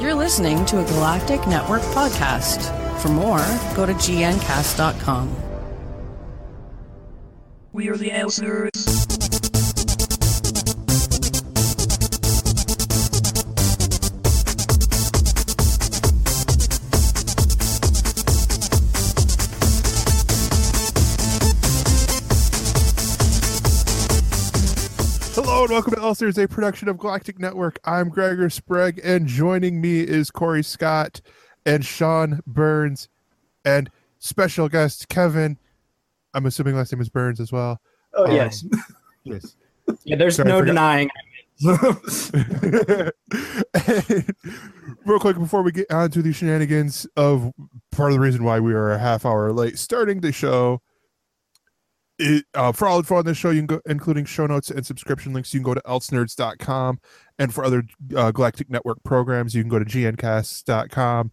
You're listening to a Galactic Network podcast. For more, go to gncast.com. We're the answers. And welcome to ElseNerds, a production of Galactic Network. I'm Gregor Sprague, and joining me is Corey Scott and Shawn Burns, and special guest Kevin. I'm assuming last name is Burns as well. Oh Um, yes, Yes. yeah. There's sorry, no denying. Real quick before we get on to the shenanigans of part of the reason why we are a half hour late starting the show it, uh, for all info on this show you can go including show notes and subscription links you can go to elsenerds.com and for other uh, galactic network programs you can go to gncast.com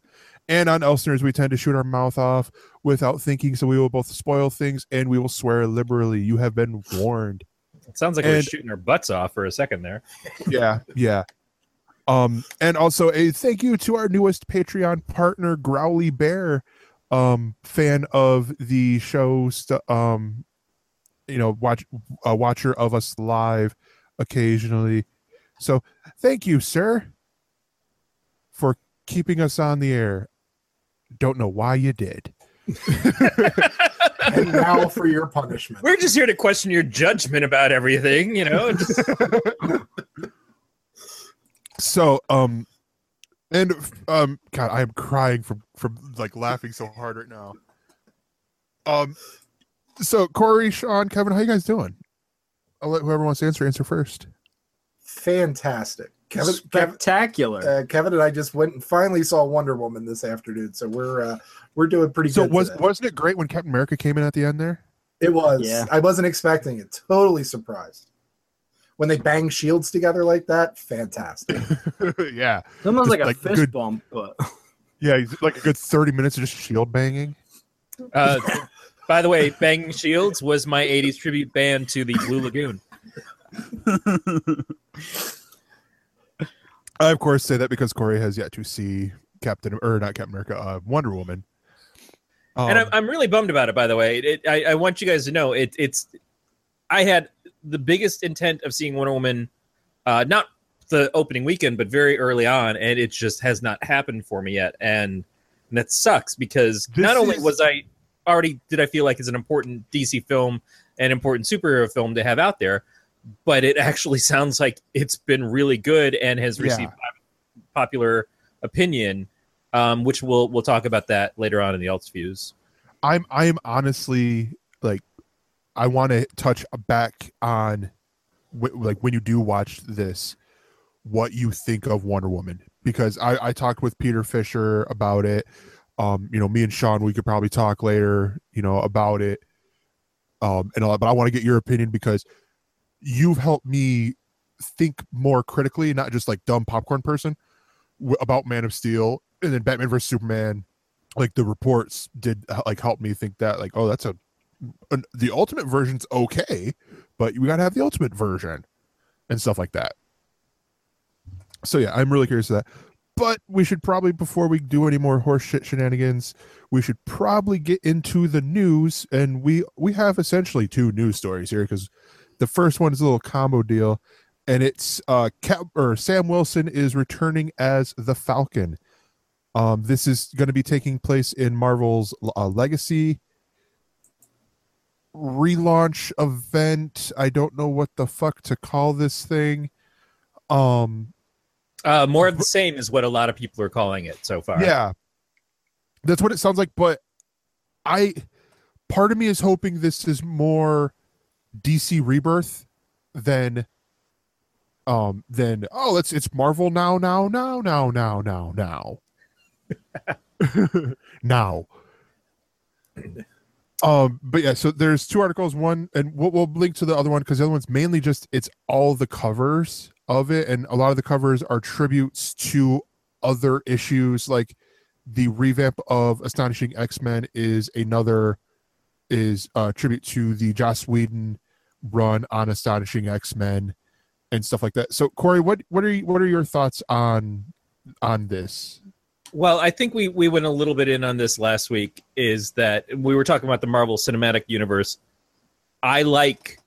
and on ElseNerds, we tend to shoot our mouth off without thinking, so we will both spoil things and we will swear liberally. You have been warned. It sounds like we're shooting our butts off for a second there. yeah yeah um and also a thank you to our newest patreon partner growly bear um fan of the show st- um you know watch a watcher of us live occasionally so thank you sir for keeping us on the air don't know why you did and now for your punishment. We're just here to question your judgment about everything, you know. Just- so um and um god i am crying from from like laughing so hard right now um so corey shawn kevin how you guys doing i'll let whoever wants to answer answer first Fantastic. Kevin, Kevin, Spectacular. uh, Kevin and I just went and finally saw Wonder Woman this afternoon, so we're uh, we're doing pretty so good. So was today. wasn't it great when captain america came in at the end there it was? Yeah. I wasn't expecting it. Totally surprised when they bang shields together like that. Fantastic. yeah It's almost just like a like fist good- bump, but yeah like a good 30 minutes of just shield banging uh, by the way, Bang Shields was my '80s tribute band to the Blue Lagoon. i of course say that because corey has yet to see captain or not captain america uh wonder woman and I'm, Um, I'm really bummed about it. By the way, it, I, I want you guys to know it, it's. I had the biggest intent of seeing Wonder Woman, uh, not the opening weekend, but very early on, and it just has not happened for me yet, and, that sucks because This not only is- was I already did I feel like it's an important DC film, an important superhero film to have out there, but it actually sounds like it's been really good and has received Yeah. popular opinion. Um, which we'll we'll talk about that later on in the Alts views. I'm I'm honestly like I want to touch back on w- like when you do watch this what you think of Wonder Woman because I I talked with Peter Fisher about it um you know me and Sean we could probably talk later you know about it. Um and all, that, but I want to get your opinion because you've helped me think more critically not just like dumb popcorn person w- about Man of Steel and then Batman vs Superman. Like the reports did like help me think that like oh that's a an, the ultimate version's okay but we gotta have the ultimate version and stuff like that. So yeah i'm really curious of that but we should probably before we do any more horse shit shenanigans we should probably get into the news and we we have essentially two news stories here because the first one is a little combo deal and it's uh Cap, or sam wilson is returning as the falcon um, this is going to be taking place in Marvel's uh, Legacy relaunch event. I don't know what the fuck to call this thing. Um, Uh, more of the same is what a lot of people are calling it so far. yeah, that's what it sounds like. But I, part of me is hoping this is more DC Rebirth than, um, than oh, it's it's Marvel now, now, now, now, now, now, now. now. Um, but yeah, so there's two articles. One, and we'll, we'll link to the other one because the other one's mainly just it's all the covers of it, and a lot of the covers are tributes to other issues. Like the revamp of Astonishing X Men is another is a tribute to the Joss Whedon run on Astonishing X Men and stuff like that. So Corey, what what are you, what are your thoughts on on this? Well, I think we we went a little bit in on this last week. Is that we were talking about the Marvel Cinematic Universe? I like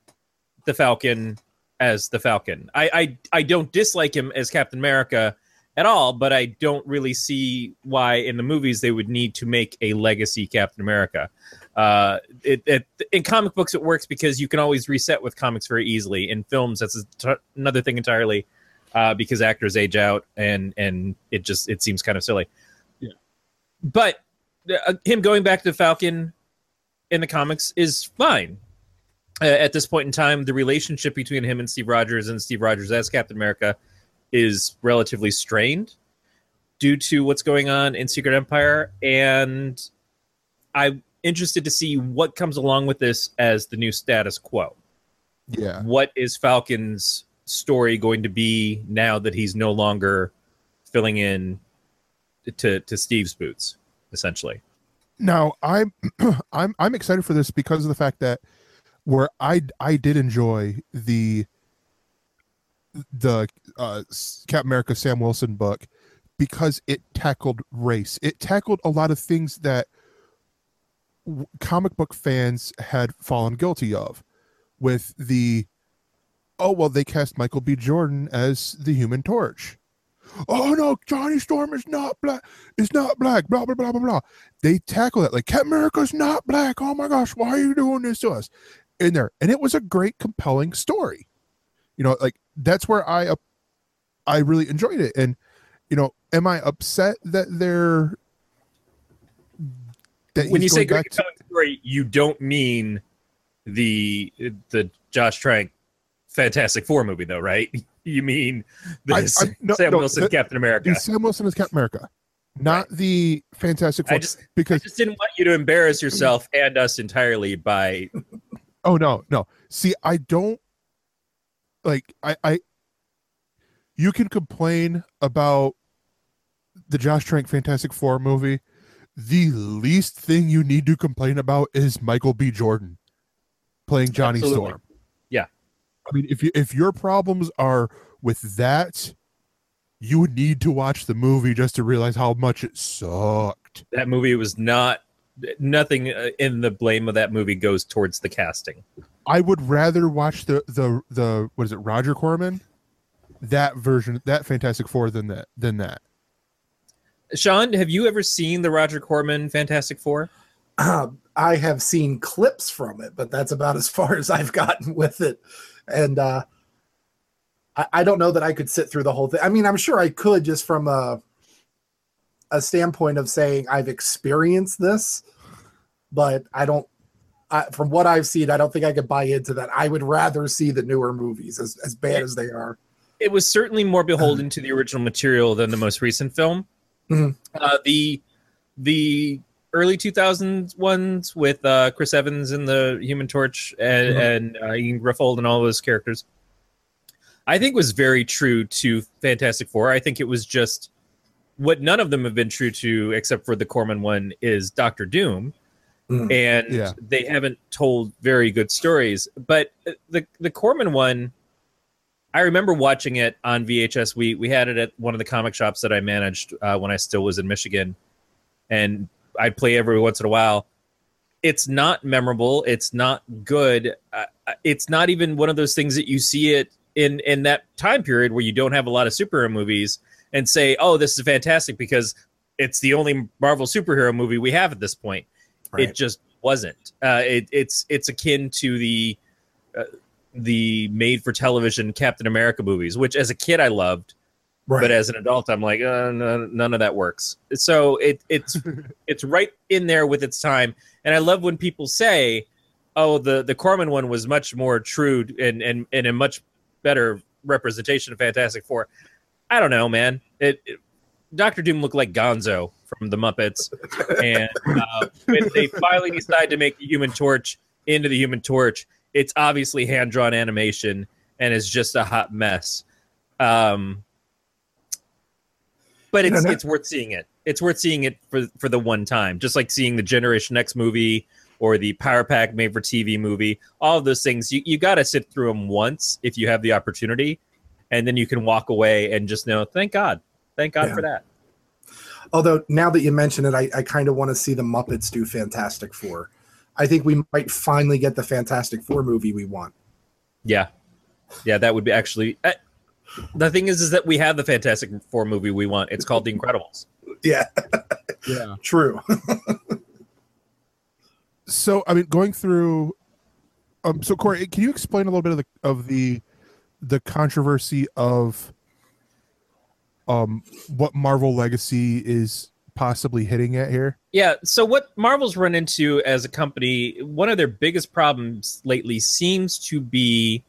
the Falcon as the Falcon. I I, I don't dislike him as Captain America at all, but I don't really see why in the movies they would need to make a legacy Captain America. Uh, it, it, in comic books, it works because you can always reset with comics very easily. In films, that's a t- another thing entirely uh, because actors age out and and it just it seems kind of silly. Yeah. But uh, him going back to Falcon in the comics is fine. Uh, at this point in time, the relationship between him and Steve Rogers and Steve Rogers as Captain America is relatively strained due to what's going on in Secret Empire, and I'm interested to see what comes along with this as the new status quo. Yeah. What is Falcon's story going to be now that he's no longer filling in to to Steve's boots, essentially? Now I'm I'm I'm excited for this because of the fact that where I I did enjoy the the uh, Captain America Sam Wilson book because it tackled race. It tackled a lot of things that w- comic book fans had fallen guilty of with the oh well they cast Michael B Jordan as the Human Torch. Oh no, Johnny Storm is not black. Is not black. Blah blah blah blah blah. They tackle it like Captain America's not black. Oh my gosh, why are you doing this to us? In there, and it was a great, compelling story. You know, like that's where I uh, I really enjoyed it. And you know, am I upset that they're that when you say great to- compelling story, you don't mean the the Josh Trank Fantastic Four movie, though, right? You mean the I- I- no, Sam no, Wilson the- Captain America? Sam Wilson is Captain America, not the Fantastic Four? I just I just didn't want you to embarrass yourself and us entirely by oh no no see I don't like I I you can complain about the Josh Trank Fantastic Four movie. The least thing you need to complain about is Michael B. Jordan playing Johnny Absolutely. Storm. Yeah. I mean, if you if your problems are with that, you would need to watch the movie just to realize how much it sucked. that movie was not nothing uh, in the blame of that movie goes towards the casting. I would rather watch the the the what is it, Roger Corman, that version, that Fantastic Four than that than that. Shawn, have you ever seen the Roger Corman Fantastic Four? Um, I have seen clips from it, but that's about as far as I've gotten with it. And uh, I, I don't know that I could sit through the whole thing. I mean, I'm sure I could just from a a standpoint of saying I've experienced this, but I don't. I, from what I've seen, I don't think I could buy into that. I would rather see the newer movies, as as bad as they are. It was certainly more beholden to the original material than the most recent film. Mhm. Uh, the the early 2000s ones with uh, Chris Evans and the Human Torch and, Mhm. and uh, Ioan Gruffudd and all those characters, I think was very true to Fantastic Four. I think it was just what none of them have been true to, except for the Corman one, is Doctor Doom, Mhm. and Yeah. they haven't told very good stories. But the the Corman one, I remember watching it on VHS. We we had it at one of the comic shops that I managed uh, when I still was in Michigan, and I'd play every once in a while. It's not memorable. It's not good. Uh, it's not even one of those things that you see it in in that time period where you don't have a lot of superhero movies and say, "Oh, this is fantastic," because it's the only Marvel superhero movie we have at this point. Right. It just wasn't. Uh, it, it's it's akin to the uh, the made for television Captain America movies, which as a kid I loved, right. but as an adult I'm like, uh, no, none of that works. So it it's it's right in there with its time, and I love when people say, "Oh, the the Corman one was much more true and and and a much better representation of Fantastic Four. I don't know, man. It, it Doctor Doom looked like Gonzo from the Muppets, and uh, when they finally decide to make the Human Torch into the Human Torch, it's obviously hand drawn animation and is just a hot mess. Um, but it's it's worth seeing it. It's worth seeing it for for the one time, just like seeing the Generation X movie or the Power Pack made for TV movie. All of those things, you you got to sit through them once if you have the opportunity, and then you can walk away and just know, thank God, thank God Yeah. for that. Although now that you mention it, I, I kind of want to see the Muppets do Fantastic Four. I think we might finally get the Fantastic Four movie we want. Yeah, yeah, that would be actually. Uh, the thing is, is that we have the Fantastic Four movie we want. It's called The Incredibles. Yeah, Yeah. true. So I mean, going through. Um. So Corey, can you explain a little bit of the of the the controversy of um what Marvel Legacy is possibly hitting at here? Yeah. So what Marvel's run into as a company, one of their biggest problems lately seems to be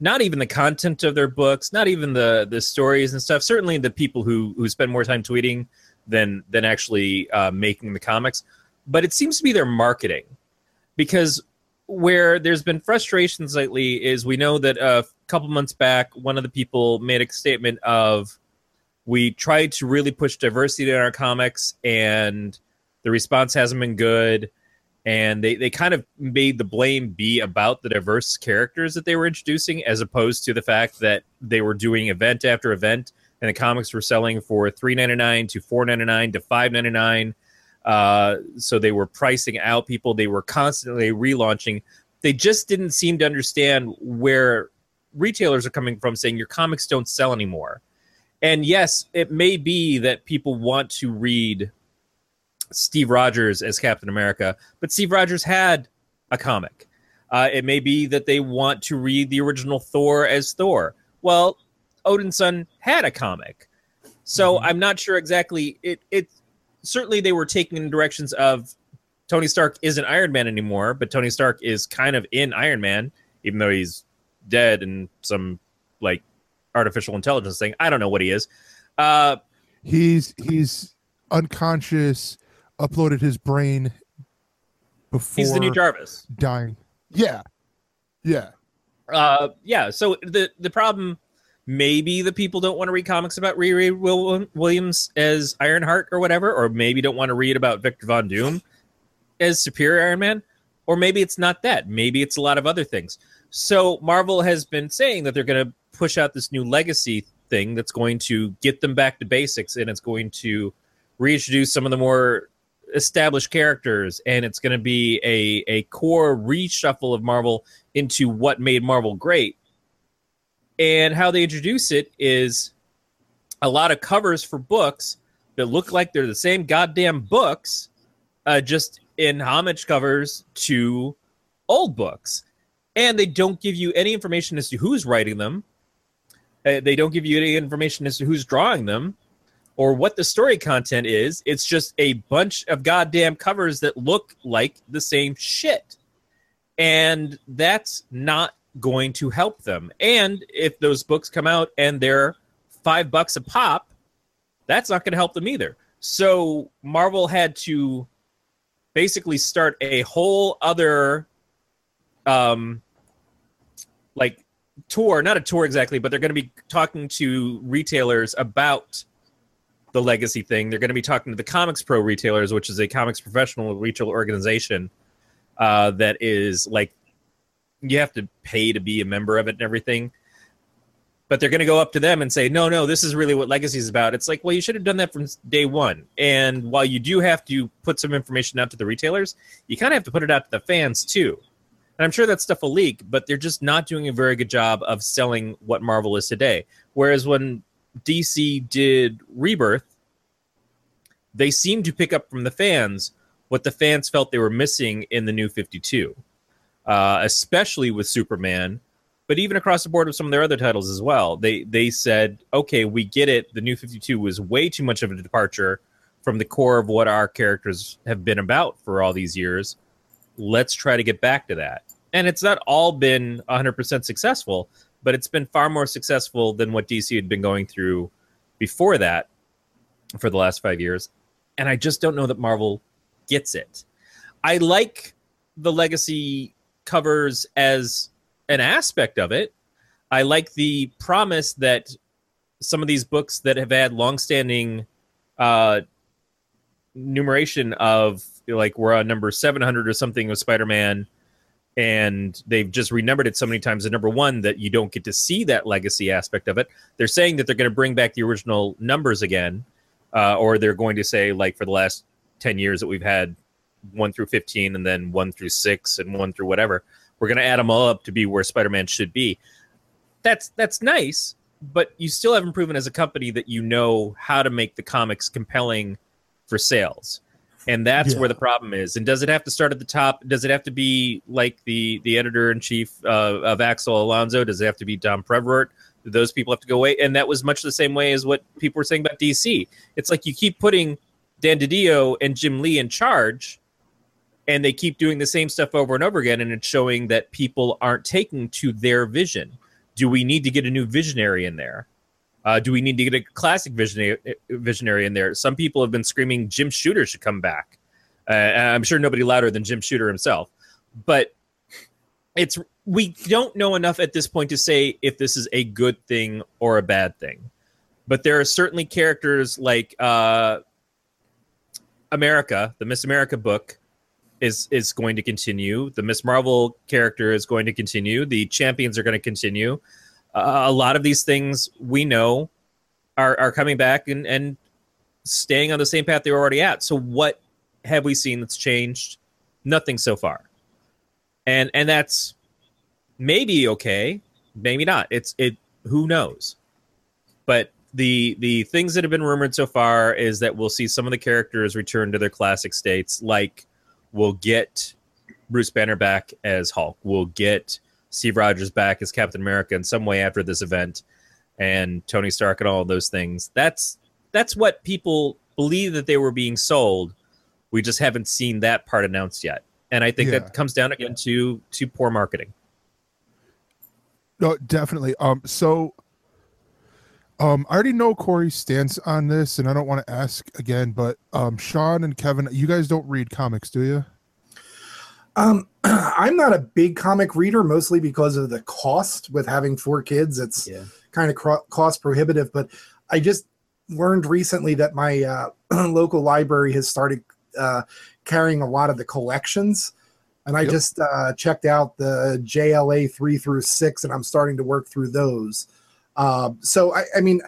not even the content of their books, not even the the stories and stuff. Certainly the people who who spend more time tweeting than than actually uh, making the comics, but it seems to be their marketing because where there's been frustrations lately is we know that a couple months back one of the people made a statement of we tried to really push diversity in our comics and the response hasn't been good. And they, they kind of made the blame be about the diverse characters that they were introducing as opposed to the fact that they were doing event after event and the comics were selling for 3.99 to 4.99 to 5.99 uh, so they were pricing out people. They were constantly relaunching. They just didn't seem to understand where retailers are coming from saying your comics don't sell anymore and yes it may be that people want to read Steve Rogers as Captain America, but Steve Rogers had a comic. Uh, it may be that they want to read the original Thor as Thor. Well, Odin's son had a comic, so I'm not sure exactly. It it certainly they were taking in directions of Tony Stark isn't Iron Man anymore, but Tony Stark is kind of in Iron Man, even though he's dead and some like artificial intelligence thing. I don't know what he is. Uh, He's he's unconscious, uploaded his brain before he's the new Jarvis. dying. Yeah. Yeah. uh yeah so the the problem maybe the people don't want to read comics about Riri Will- Williams as Ironheart or whatever or maybe don't want to read about Victor Von Doom as Superior Iron Man or maybe it's not that maybe it's a lot of other things so Marvel has been saying that they're going to push out this new legacy thing that's going to get them back to basics and it's going to reintroduce some of the more established characters and it's going to be a a core reshuffle of Marvel into what made Marvel great. And how they introduce it is a lot of covers for books that look like they're the same goddamn books, uh, just in homage covers to old books. And they don't give you any information as to who's writing them. Uh, they don't give you any information as to who's drawing them or what the story content is. It's just a bunch of goddamn covers that look like the same shit and that's not going to help them. And if those books come out and they're five bucks a pop, that's not going to help them either. So Marvel had to basically start a whole other, um, like tour, not a tour exactly, but they're going to be talking to retailers about the legacy thing. They're going to be talking to the Comics Pro retailers, which is a comics professional retail organization uh, that is like you have to pay to be a member of it and everything. But they're going to go up to them and say, "No, no, this is really what Legacy is about." It's like, well, you should have done that from day one. And while you do have to put some information out to the retailers, you kind of have to put it out to the fans too. And I'm sure that stuff will leak, but they're just not doing a very good job of selling what Marvel is today. Whereas when DC did Rebirth, they seemed to pick up from the fans what the fans felt they were missing in the new 52, uh, especially with Superman, but even across the board with some of their other titles as well. They they said, okay, we get it. The new 52 was way too much of a departure from the core of what our characters have been about for all these years. Let's try to get back to that. And it's not all been 100% successful, but it's been far more successful than what DC had been going through before that for the last five years. And I just don't know that Marvel gets it. I like the legacy covers as an aspect of it. I like the promise that some of these books that have had longstanding uh, numeration of like we're on number 700 or something with Spider-Man and they've just renumbered it so many times as number one that you don't get to see that legacy aspect of it. They're saying that they're going to bring back the original numbers again, uh, or they're going to say like for the last ten years that we've had one through fifteen, and then one through six, and one through whatever. We're going to add them all up to be where Spider-Man should be. That's that's nice, but you still haven't proven as a company that you know how to make the comics compelling for sales and that's yeah. where the problem is. And does it have to start at the top? Does it have to be like the the editor in chief uh, of axel alonso? Does it have to be Tom Brevoort do those people have to go away? And that was much the same way as what people were saying about dc it's like you keep putting dan didio and jim lee in charge and they keep doing the same stuff over and over again and it's showing that people aren't taking to their vision. Do we need to get a new visionary in there uh, do we need to get a classic visionary, visionary in there? Some people have been screaming Jim Shooter should come back. Uh, I'm sure nobody louder than Jim Shooter himself. But it's we don't know enough at this point to say if this is a good thing or a bad thing. But there are certainly characters like uh, America, the Miss America book is is going to continue. The Miss Marvel character is going to continue. The champions are going to continue uh, a lot of these things we know are are coming back and and staying on the same path they're already at. So what have we seen that's changed? Nothing so far. And and that's maybe okay, maybe not. It's it who knows. But the the things that have been rumored so far is that we'll see some of the characters return to their classic states like we'll get Bruce Banner back as Hulk. We'll get Steve Rogers back as Captain America in some way after this event, and Tony Stark and all of those things. That's that's what people believe that they were being sold. We just haven't seen that part announced yet, and I think yeah. that comes down again to to poor marketing. No, definitely. Um, so. Um, I already know Corey's stance on this, and I don't want to ask again, but um, Shawn and Kevin, you guys don't read comics, do you? Um, I'm not a big comic reader, mostly because of the cost. With having four kids, it's yeah. kind of cro- cost prohibitive. But I just learned recently that my uh, local library has started uh, carrying a lot of the collections, and I yep. just uh, checked out the JLA three through six, and I'm starting to work through those. Um, so I, I mean,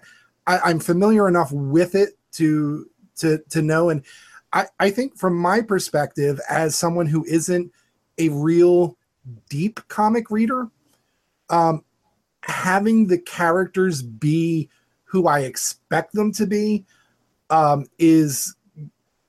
I, am familiar enough with it to to to know, and I, I think from my perspective, as someone who isn't a real deep comic reader, um, having the characters be who I expect them to be um, is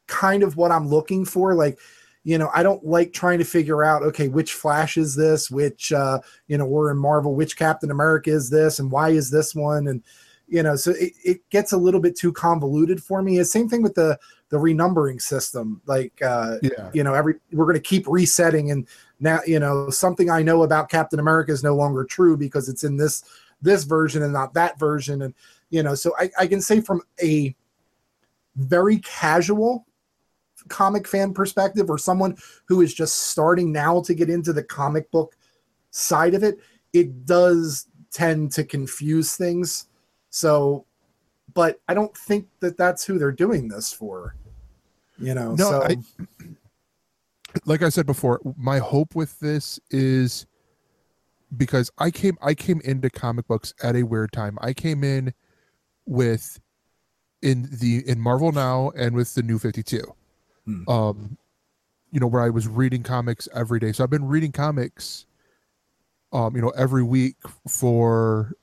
kind of what I'm looking for. Like, you know, I don't like trying to figure out, okay, which Flash is this, which, uh, you know, we're in Marvel, which Captain America is this, and why is this one? And, you know, so it, it gets a little bit too convoluted for me. Same thing with the the renumbering system. Like, uh, yeah. you know, every we're going to keep resetting, and now you know something I know about Captain America is no longer true because it's in this this version and not that version, and you know, so I, I can say from a very casual comic fan perspective or someone who is just starting now to get into the comic book side of it, it does tend to confuse things. So but I don't think that that's who they're doing this for. You know, no, so. I, like I said before, my hope with this is because I came I came into comic books at a weird time. I came in with in the in Marvel now and with the new 52. Hmm. Um you know where I was reading comics every day. So I've been reading comics um you know every week for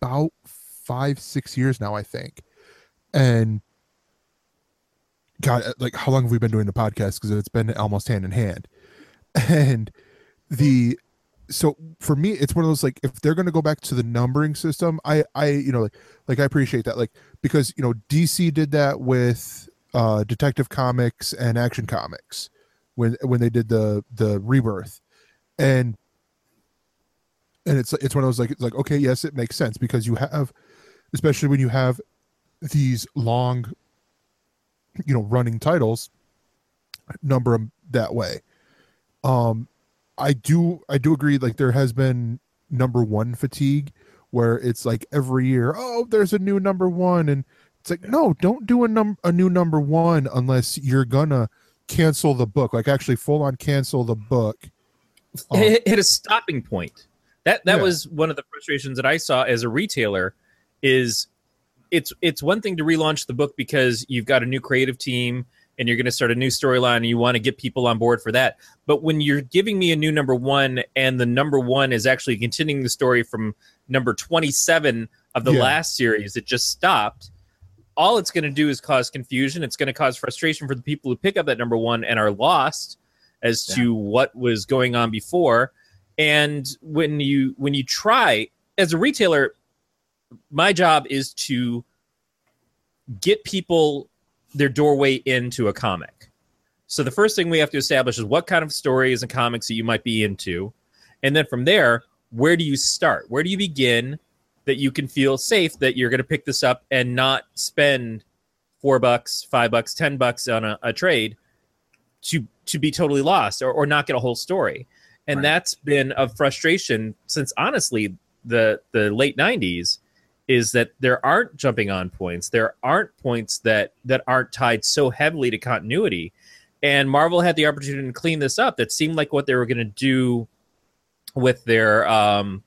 about five, six years now, I think. And God, like how long have we been doing the podcast? Because it's been almost hand in hand. And the so for me, it's one of those like if they're gonna go back to the numbering system, I I you know like like I appreciate that like because you know DC did that with uh Detective Comics and Action Comics when when they did the the rebirth and and it's it's one of those like it's like okay yes it makes sense because you have especially when you have these long, you know, running titles, number them that way. Um, I do I do agree. Like there has been number one fatigue where it's like every year, oh, there's a new number one, and it's like no, don't do a num a new number one unless you're gonna cancel the book, like actually full on cancel the book Um, hit, a stopping point. That that Yeah. was one of the frustrations that I saw as a retailer. Is it's it's one thing to relaunch the book because you've got a new creative team and you're going to start a new storyline and you want to get people on board for that. But when you're giving me a new number one and the number one is actually continuing the story from number 27 of the Yeah. last series, it just stopped. All it's going to do is cause confusion. It's going to cause frustration for the people who pick up that number one and are lost as to what was going on before. And when you when you try as a retailer, my job is to get people their doorway into a comic. So the first thing we have to establish is what kind of stories and comics that you might be into. And then from there, where do you start? Where do you begin that you can feel safe that you're going to pick this up and not spend four bucks, five bucks, ten bucks on a, a trade to to be totally lost or, or not get a whole story. And Right. that's been a frustration since honestly the the late 90s is that there aren't jumping on points. There aren't points that that aren't tied so heavily to continuity. And Marvel had the opportunity to clean this up. That seemed like what they were going to do with their um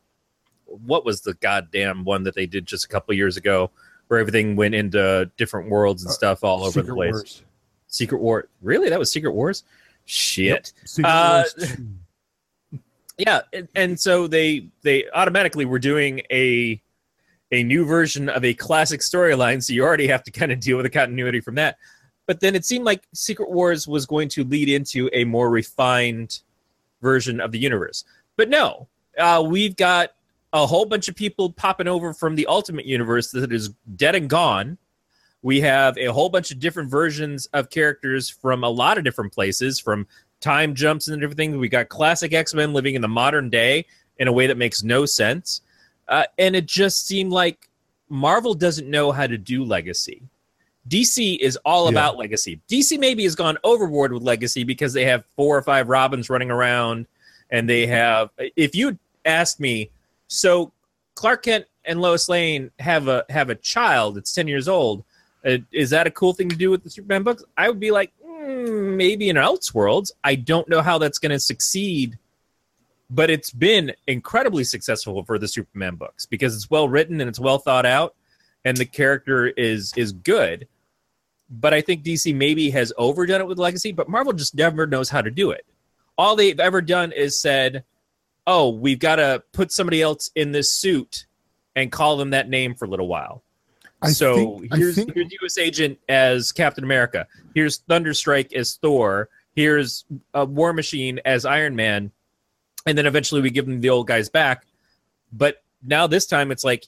what was the goddamn one that they did just a couple years ago where everything went into different worlds and Uh, stuff all over Secret the place. Wars. Secret War. Really? That was Secret Wars? Shit. Secret Uh, Wars yeah and, and so they they automatically were doing a a new version of a classic storyline so you already have to kind of deal with the continuity from that but then it seemed like secret wars was going to lead into a more refined version of the universe but no uh, we've got a whole bunch of people popping over from the ultimate universe that is dead and gone we have a whole bunch of different versions of characters from a lot of different places from time jumps and everything. We got classic X Men living in the modern day in a way that makes no sense. Uh, and it just seemed like Marvel doesn't know how to do legacy. DC is all Yeah. about legacy. DC maybe has gone overboard with legacy because they have four or five Robins running around, and they have. If you asked me, so Clark Kent and Lois Lane have a have a child that's ten years old. Uh, is that a cool thing to do with the Superman books? I would be like, mm, maybe in Elseworlds. I don't know how that's going to succeed, but it's been incredibly successful for the Superman books because it's well written and it's well thought out, and the character is is good. But I think DC maybe has overdone it with Legacy, but Marvel just never knows how to do it. All they've ever done is said, "Oh, we've got to put somebody else in this suit and call them that name for a little while." I so think- here's, think- here's U.S. Agent as Captain America. Here's Thunderstrike as Thor. Here's uh, War Machine as Iron Man, and then eventually we give them the old guys back. But now this time it's like,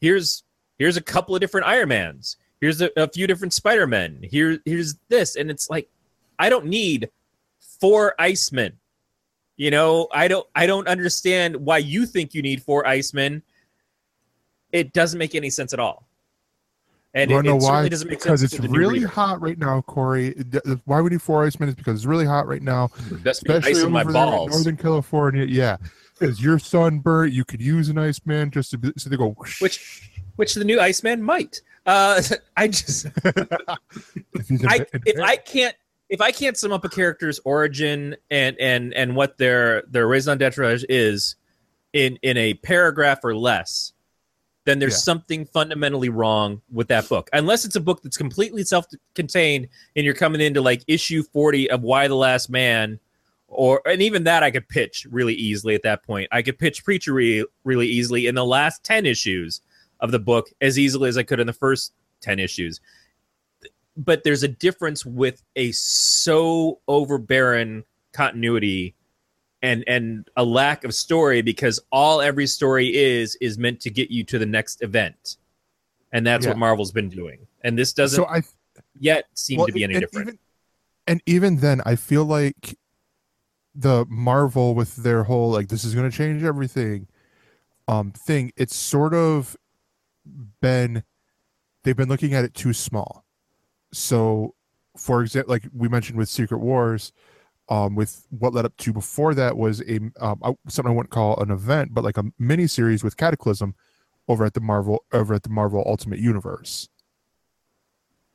here's here's a couple of different Iron Mans. Here's a, a few different Spider Men. Here here's this, and it's like, I don't need four Icemen. You know, I don't I don't understand why you think you need four Icemen. It doesn't make any sense at all. And you it, know it why? doesn't make Because sense it's the new really hot right now, Corey. Why we need four Icemen is because it's really hot right now, That's especially my over in balls. Northern California. Yeah, because you're sunburnt, you could use an Iceman just to be, so they go. whoosh. Which which the new Iceman might. Uh, I just if, I if I can't if I can't sum up a character's origin and and and what their their raison d'etre is in in a paragraph or less, then there's Yeah. something fundamentally wrong with that book. Unless it's a book that's completely self-contained and you're coming into like issue 40 of Y the Last Man or and even that I could pitch really easily at that point. I could pitch Preacher re- really easily in the last 10 issues of the book as easily as I could in the first 10 issues but there's a difference with a so overbearing continuity and and a lack of story because all every story is is meant to get you to the next event and that's Yeah. what marvel's been doing and this doesn't so I yet seem well, to be any and different Even, and even then, I feel like the Marvel with their whole like this is going to change everything um thing. It's sort of been they've been looking at it too small. So, for example, like we mentioned with Secret Wars, um, with what led up to before that was a um, something I wouldn't call an event, but like a mini series with Cataclysm over at the Marvel over at the Marvel Ultimate Universe.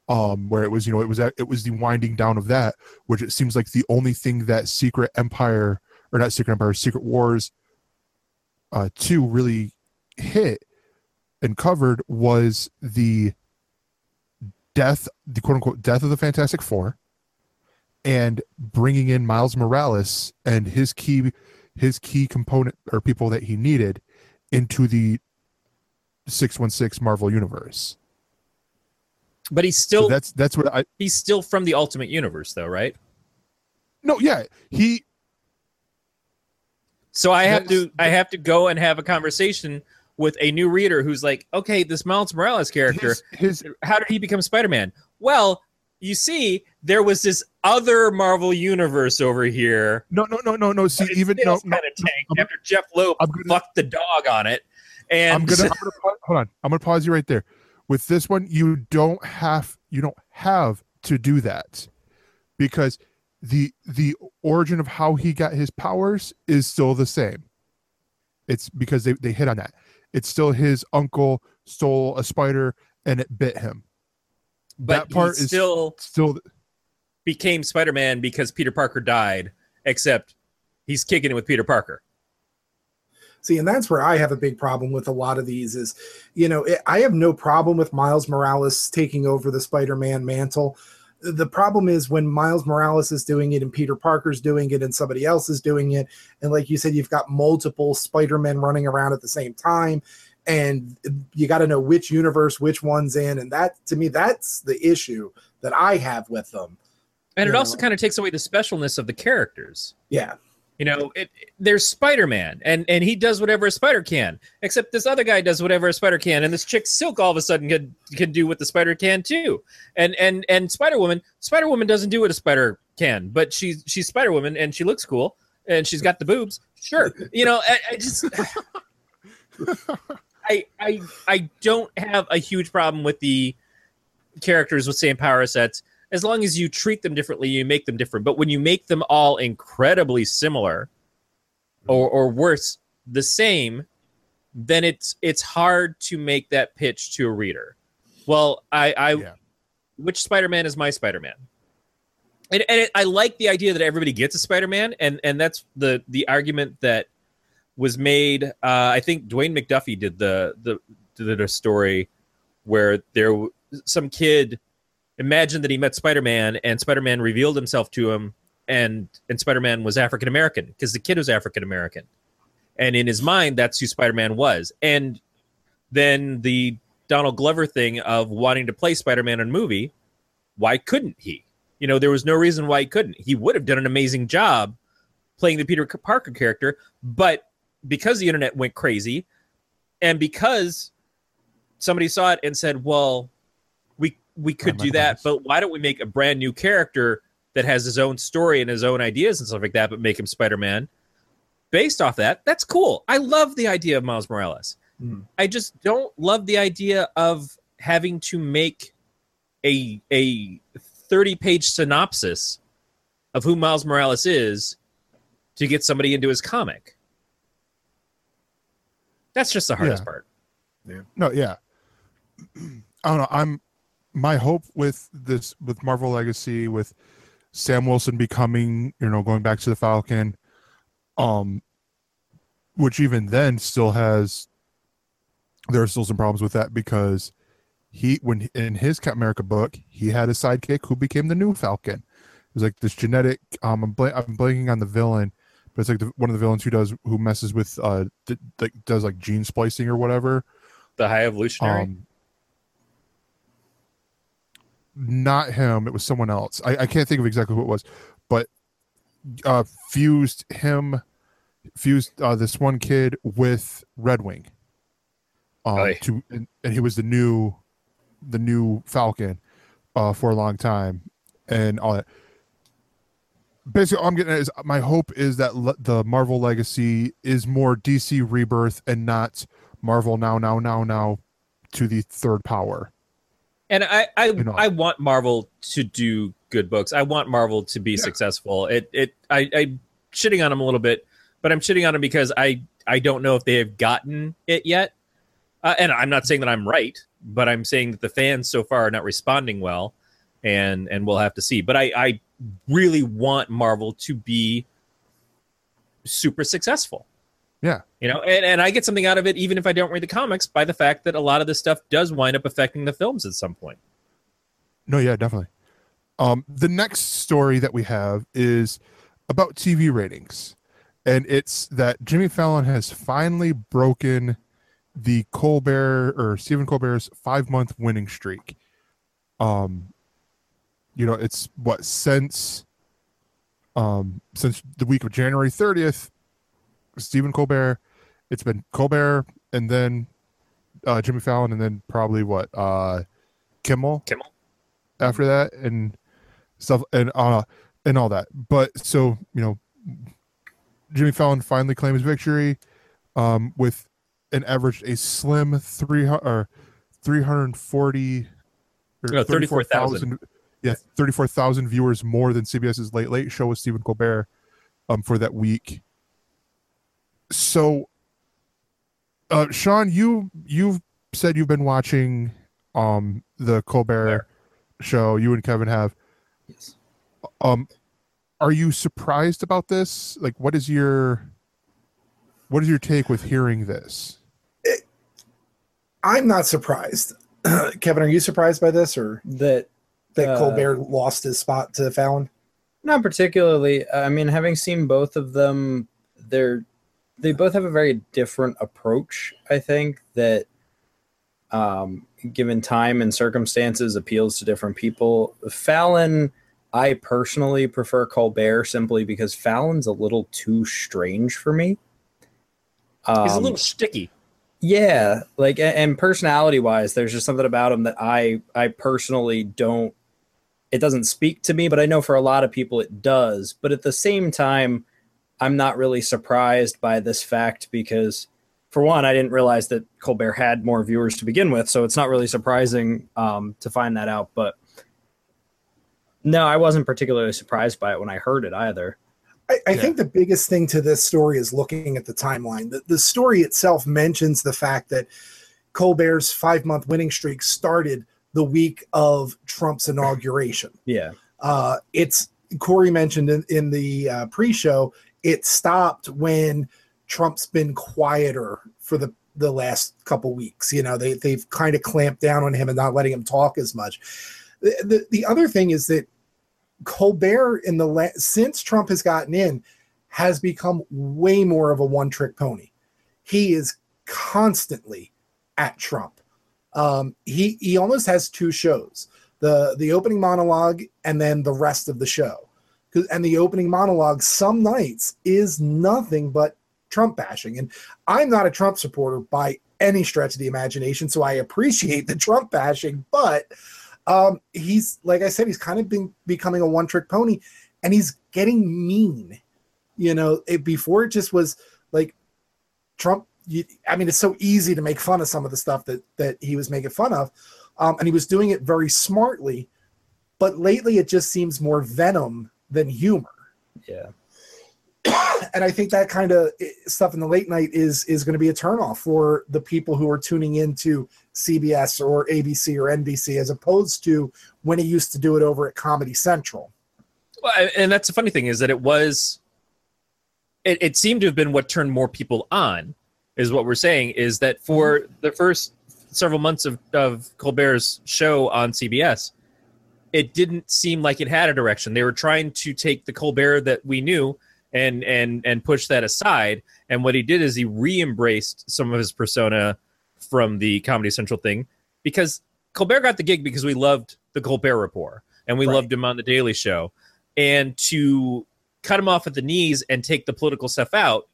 Um where it was you know it was it was the winding down of that which it seems like the only thing that secret empire or not Secret Empire, Secret Wars uh, 2 really hit and covered was the death, the quote unquote death of the Fantastic Four, and bringing in Miles Morales and his key his key component or people that he needed into the 616 Marvel universe. But he's still So that's that's what I he's still from the Ultimate Universe, though, right? no yeah he So I have to I have to go and have a conversation with a new reader who's like, okay, this Miles Morales character, his, his how did he become Spider-Man? Well, you see, there was this other Marvel universe over here. no no no no no see even no, no I'm- after Jeph Loeb gonna- fucked the dog on it. And I'm gonna, I'm gonna pause, hold on. I'm gonna pause you right there. With this one, you don't have you don't have to do that because the the origin of how he got his powers is still the same. It's because they, they hit on that. It's still his uncle stole a spider and it bit him. But that part he is still Still became Spider-Man because Peter Parker died, except he's kicking it with Peter Parker. See, and that's where I have a big problem with a lot of these is, you know, it, I have no problem with Miles Morales taking over the Spider-Man mantle. The problem is when Miles Morales is doing it and Peter Parker's doing it and somebody else is doing it. And like you said, you've got multiple Spider-Men running around at the same time. And you got to know which universe, which one's in. And that, to me, that's the issue that I have with them. And it You also kind of takes away the specialness of the characters. Yeah. You know, it, there's Spider-Man, and and he does whatever a spider can. Except this other guy does whatever a spider can, and this chick Silk all of a sudden can can do what the spider can too. And and and Spider Woman, Spider Woman doesn't do what a spider can, but she's she's Spider Woman, and she looks cool, and she's got the boobs. Sure, you know, I, I just. I, I I don't have a huge problem with the characters with same power sets as long as you treat them differently, you make them different. But when you make them all incredibly similar, or or worse, the same, then it's it's hard to make that pitch to a reader. Well, I, I Yeah. which Spider-Man is my Spider-Man? And, and it, I like the idea that everybody gets a Spider-Man, and and that's the the argument that was made. Uh, I think Dwayne McDuffie did the the did a story where there some kid imagined that he met Spider-Man, and Spider-Man revealed himself to him, and and Spider-Man was African American because the kid was African American, and in his mind, that's who Spider-Man was. And then the Donald Glover thing of wanting to play Spider-Man in a movie, why couldn't he? You know, there was no reason why he couldn't. He would have done an amazing job playing the Peter Parker character, but because the internet went crazy, and because somebody saw it and said, "Well, we we could do that, but why don't we make a brand new character that has his own story and his own ideas and stuff like that, but make him Spider-Man?" Based off that, that's cool. I love the idea of Miles Morales. Mhm. I just don't love the idea of having to make a a 30 page synopsis of who Miles Morales is to get somebody into his comic. That's just the hardest Yeah. part. Yeah. No, yeah. I don't know. I'm my hope with this with Marvel Legacy with Sam Wilson becoming, you know, going back to the Falcon, um, which even then still has there are still some problems with that because he when in his Captain America book he had a sidekick who became the new Falcon. It was like this genetic. Um, I'm bl- I'm blanking on the villain, but it's like the, one of the villains who does who messes with uh d- like does like gene splicing or whatever. The High Evolutionary. Um, not him. It was someone else. I, I can't think of exactly who it was, but uh, fused him, fused uh, this one kid with Redwing. Um, to and, and he was the new, the new Falcon, uh, for a long time, and all that. Basically, all I'm getting at is my hope is that le- the Marvel legacy is more DC rebirth and not Marvel now, now, now, now to the third power. and I I, you know. I want Marvel to do good books. I want Marvel to be Yeah. successful. It it I I'm shitting on them a little bit, but I'm shitting on them because I I don't know if they have gotten it yet. Uh, and I'm not saying that I'm right, but I'm saying that the fans so far are not responding well, and and we'll have to see. But I I really want Marvel to be super successful. Yeah. You know, and, and I get something out of it even if I don't read the comics by the fact that a lot of this stuff does wind up affecting the films at some point. No, yeah, definitely. Um, the next story that we have is about TV ratings, and it's that Jimmy Fallon has finally broken the Colbert or Stephen Colbert's five month winning streak. Um, you know, it's what since um since the week of January 30th, Stephen Colbert, it's been Colbert and then uh Jimmy Fallon and then probably what uh Kimmel Kimmel. after that and stuff and uh and all that. But so, you know, Jimmy Fallon finally claims victory um with an average a slim 300 or 340 or No, 34,000. Yeah 34,000 viewers more than CBS's Late Late Show with Stephen Colbert um for that week. So uh Shawn you you've said you've been watching um the Colbert show. You and Kevin have. Yes. um are you surprised about this? Like what is your what is your take with hearing this? I'm not surprised. Kevin, are you surprised by this or? That that Uh, Colbert lost his spot to Fallon? Not particularly. I mean, having seen both of them, they're they both have a very different approach. I think that, um, given time and circumstances, appeals to different people. Fallon, I personally prefer Colbert simply because Fallon's a little too strange for me. Um, He's a little sticky. yeah, like and personality wise, there's just something about him that I I personally don't. It doesn't speak to me, but I know for a lot of people it does. But at the same time, I'm not really surprised by this fact because, for one, I didn't realize that Colbert had more viewers to begin with, so it's not really surprising um, to find that out. But no, I wasn't particularly surprised by it when I heard it either. I, I Yeah. think the biggest thing to this story is looking at the timeline. The, the story itself mentions the fact that Colbert's five month winning streak started the week of Trump's inauguration. Yeah, Uh, it's Corey mentioned in, in the uh, pre show, it stopped when Trump's been quieter for the, the last couple weeks. You know, they, they've kind of clamped down on him and not letting him talk as much. The, the, the other thing is that Colbert in the la- since Trump has gotten in has become way more of a one trick pony. He is constantly at Trump. Um, he he almost has two shows the the opening monologue and then the rest of the show. And the opening monologue some nights is nothing but Trump bashing. And I'm not a Trump supporter by any stretch of the imagination, so I appreciate the Trump bashing, but um, he's like I said, he's kind of been becoming a one trick pony, and he's getting mean. You know, it, before it just was like Trump. You, I mean, it's so easy to make fun of some of the stuff that that he was making fun of, um, and he was doing it very smartly. But lately, it just seems more venom than humor yeah. and I think that kind of stuff in the late night is is going to be a turnoff for the people who are tuning into CBS or ABC or NBC as opposed to when he used to do it over at Comedy Central. Well, and that's the funny thing is that it was, it, it seemed to have been what turned more people on, is what we're saying. Is that for mm-hmm. the first several months of, of Colbert's show on CBS, it didn't seem like it had a direction. They were trying to take the Colbert that we knew and and and push that aside. And what he did is he re-embraced some of his persona from the Comedy Central thing because Colbert got the gig because we loved the Colbert Report and we Right. loved him on the Daily Show. And to cut him off at the knees and take the political stuff out,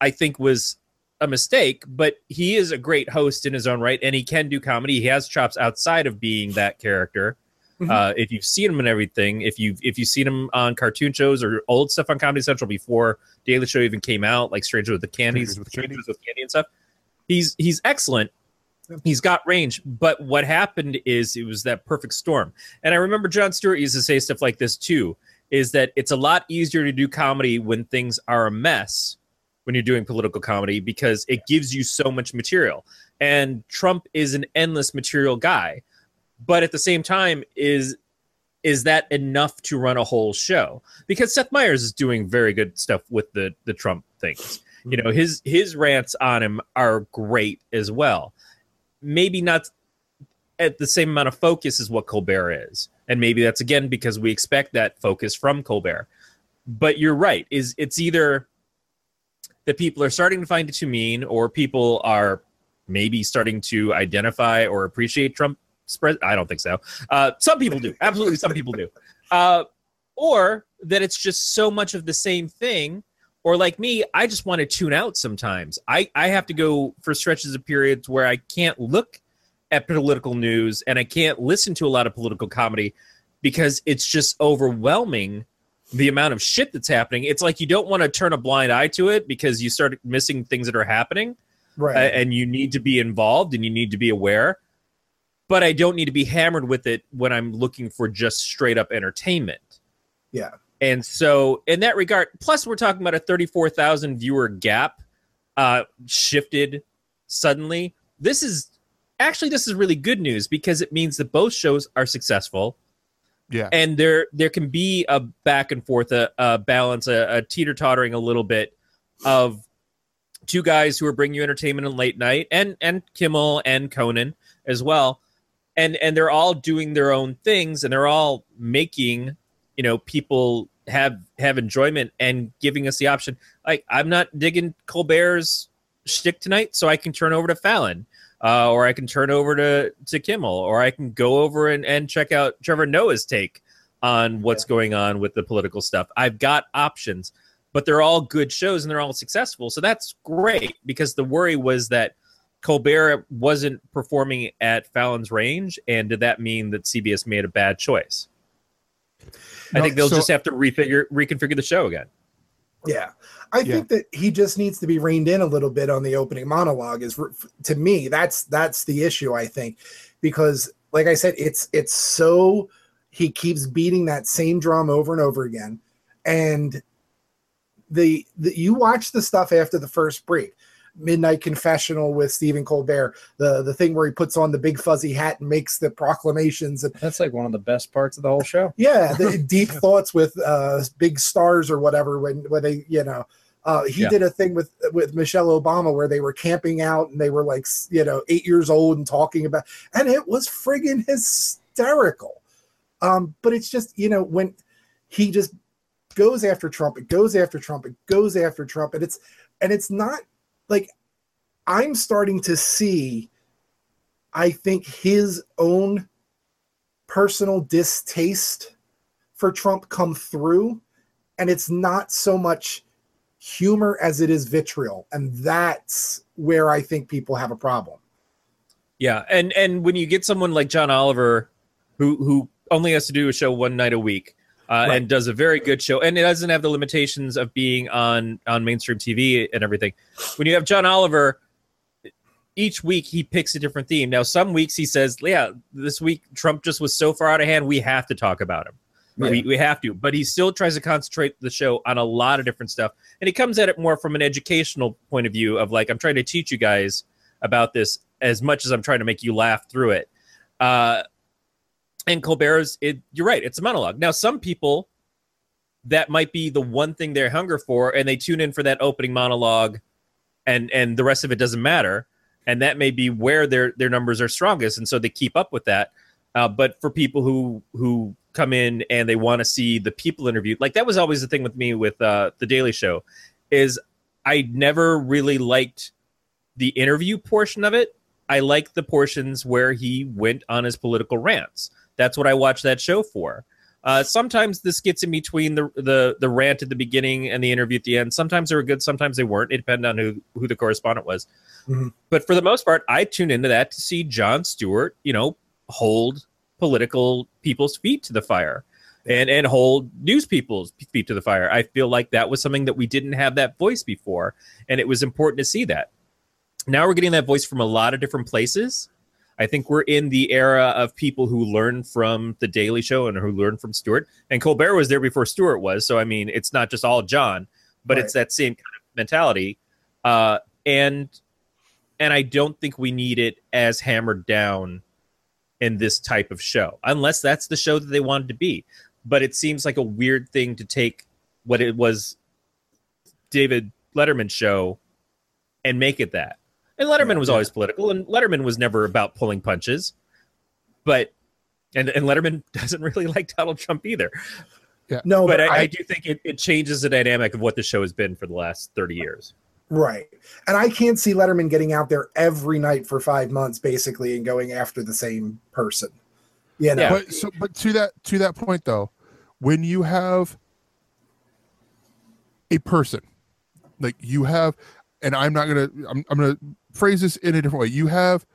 I think was a mistake. But he is a great host in his own right, and he can do comedy. He has chops outside of being that character. Mhm. Uh, if you've seen him and everything, if you've if you've seen him on cartoon shows or old stuff on Comedy Central before Daily Show even came out, like Stranger with the Candies, Strangers with Candy. With Candy and stuff, he's he's excellent. He's got range, but what happened is it was that perfect storm. And I remember Jon Stewart used to say stuff like this too: is that it's a lot easier to do comedy when things are a mess when you're doing political comedy because it gives you so much material. And Trump is an endless material guy, but at the same time is is that enough to run a whole show? Because Seth Meyers is doing very good stuff with the the Trump things. You know, mm-hmm. his his rants on him are great as well. Maybe not at the same amount of focus as what Colbert is. And maybe that's again because we expect that focus from Colbert. But you're right, is it's either that people are starting to find it too mean or people are maybe starting to identify or appreciate Trump spread. I don't think so. Uh, some people do. Absolutely, some people do. Uh, or that it's just so much of the same thing. Or like me, I just want to tune out sometimes. I, I have to go for stretches of periods where I can't look at political news and I can't listen to a lot of political comedy because it's just overwhelming the amount of shit that's happening. It's like you don't want to turn a blind eye to it because you start missing things that are happening Right. uh, and you need to be involved and you need to be aware. But I don't need to be hammered with it when I'm looking for just straight up entertainment. yeah. And so, in that regard, plus we're talking about a 34,000 viewer gap uh, shifted suddenly. This is actually this is really good news because it means that both shows are successful Yeah. and there there can be a back and forth, a, a balance, a, a teeter tottering a little bit of two guys who are bringing you entertainment in late night, and and Kimmel and Conan as well, and and they're all doing their own things, and they're all making you know people have have enjoyment and giving us the option. Like I'm not digging Colbert's shtick tonight, so I can turn over to Fallon uh, or I can turn over to to Kimmel, or I can go over and, and check out Trevor Noah's take on what's going on with the political stuff. I've got options, but they're all good shows and they're all successful, so that's great. Because the worry was that Colbert wasn't performing at Fallon's range, and did that mean that CBS made a bad choice? I think they'll so- just have to refigure reconfigure the show again. Yeah. I Yeah. think that he just needs to be reined in a little bit on the opening monologue is to me that's that's the issue I think because like I said it's it's so he keeps beating that same drum over and over again and the, the you watch the stuff after the first break midnight confessional with Stephen Colbert the the thing where he puts on the big fuzzy hat and makes the proclamations and That's like one of the best parts of the whole show. yeah the deep thoughts with uh big stars or whatever when when they you know uh he Yeah. did a thing with with michelle obama where they were camping out and they were like you know eight years old and talking about and it was friggin hysterical um but it's just you know when he just goes after trump it goes after trump it goes after trump and it's and it's not like i'm starting to see i think his own personal distaste for Trump come through, and it's not so much humor as it is vitriol, and that's where I think people have a problem. Yeah, and and when you get someone like John Oliver, who who only has to do a show one night a week, uh, Right. and does a very good show, and it doesn't have the limitations of being on on mainstream TV and everything. When you have John Oliver, each week he picks a different theme. Now, some weeks he says, "Yeah, this week Trump just was so far out of hand, we have to talk about him." We, we have to, but he still tries to concentrate the show on a lot of different stuff, and he comes at it more from an educational point of view of like, I'm trying to teach you guys about this as much as I'm trying to make you laugh through it. Uh, and Colbert's, it, you're right, it's a monologue. Now, some people, that might be the one thing they're hunger for, and they tune in for that opening monologue, and and the rest of it doesn't matter, and that may be where their their numbers are strongest, and so they keep up with that. Uh, but for people who who come in and they want to see the people interviewed, like that was always the thing with me with uh, the Daily Show, is I never really liked the interview portion of it. I liked the portions where he went on his political rants. That's what I watched that show for. Uh, sometimes this gets in between the, the the rant at the beginning and the interview at the end. Sometimes they were good, sometimes they weren't. It depended on who who the correspondent was. Mhm. But for the most part, I tune into that to see Jon Stewart, you know, hold political people's feet to the fire and and hold news people's feet to the fire. I feel like that was something that we didn't have that voice before, and it was important to see that. Now we're getting that voice from a lot of different places. I think we're in the era of people who learn from the Daily Show and who learn from Stewart. And Colbert was there before Stewart was, so I mean, it's not just all Jon, but it's that same kind of mentality. Uh, and and I don't think we need it as hammered down in this type of show, unless that's the show that they wanted to be. But it seems like a weird thing to take what it was David Letterman's show and make it that. And Letterman Yeah, was yeah. always political, and Letterman was never about pulling punches. But and and Letterman doesn't really like Donald Trump either. No, but but, I, I, I, do think it, it changes the dynamic of what the show has been for the last 30 years. right, and I can't see Letterman getting out there every night for five months, basically, and going after the same person. You know, Yeah. But so, but to that to that point though, when you have a person, like you have, and I'm not gonna, I'm, I'm gonna phrase this in a different way. You have,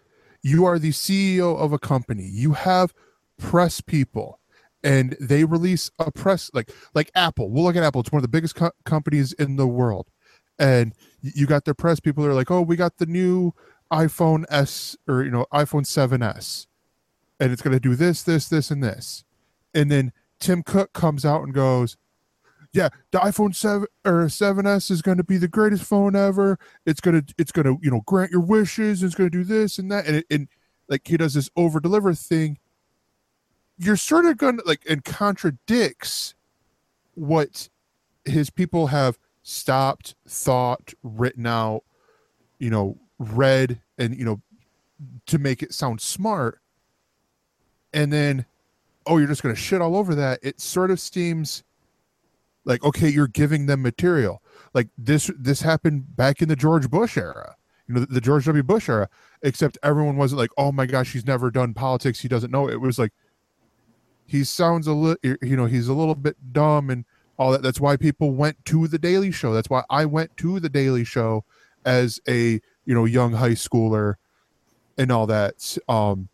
you are the CEO of a company. You have press people, and they release a press like like Apple. We'll look at Apple. It's one of the biggest co- companies in the world, and you got their press people. that are like, oh, we got the new iPhone S or you know iPhone 7s and it's going to do this, this, this, and this. And then Tim Cook comes out and goes, "Yeah, the iPhone seven or 7s is going to be the greatest phone ever. It's gonna, it's gonna, you know, grant your wishes. It's to do this and that." And it, and like he does this over deliver thing. You're sort of to like and contradicts what his people have stopped, thought, written out, you know, read, and you know, to make it sound smart and then oh you're just to shit all over that it sort of seems like okay you're giving them material. Like this this happened back in the george bush era you know the, the george w. Bush era except everyone wasn't like oh my gosh he's never done politics. He doesn't know. It was like he sounds a little you know he's a little bit dumb and all that. That's why people went to the daily show. That's why i went to the daily show as a you know young high schooler and all that um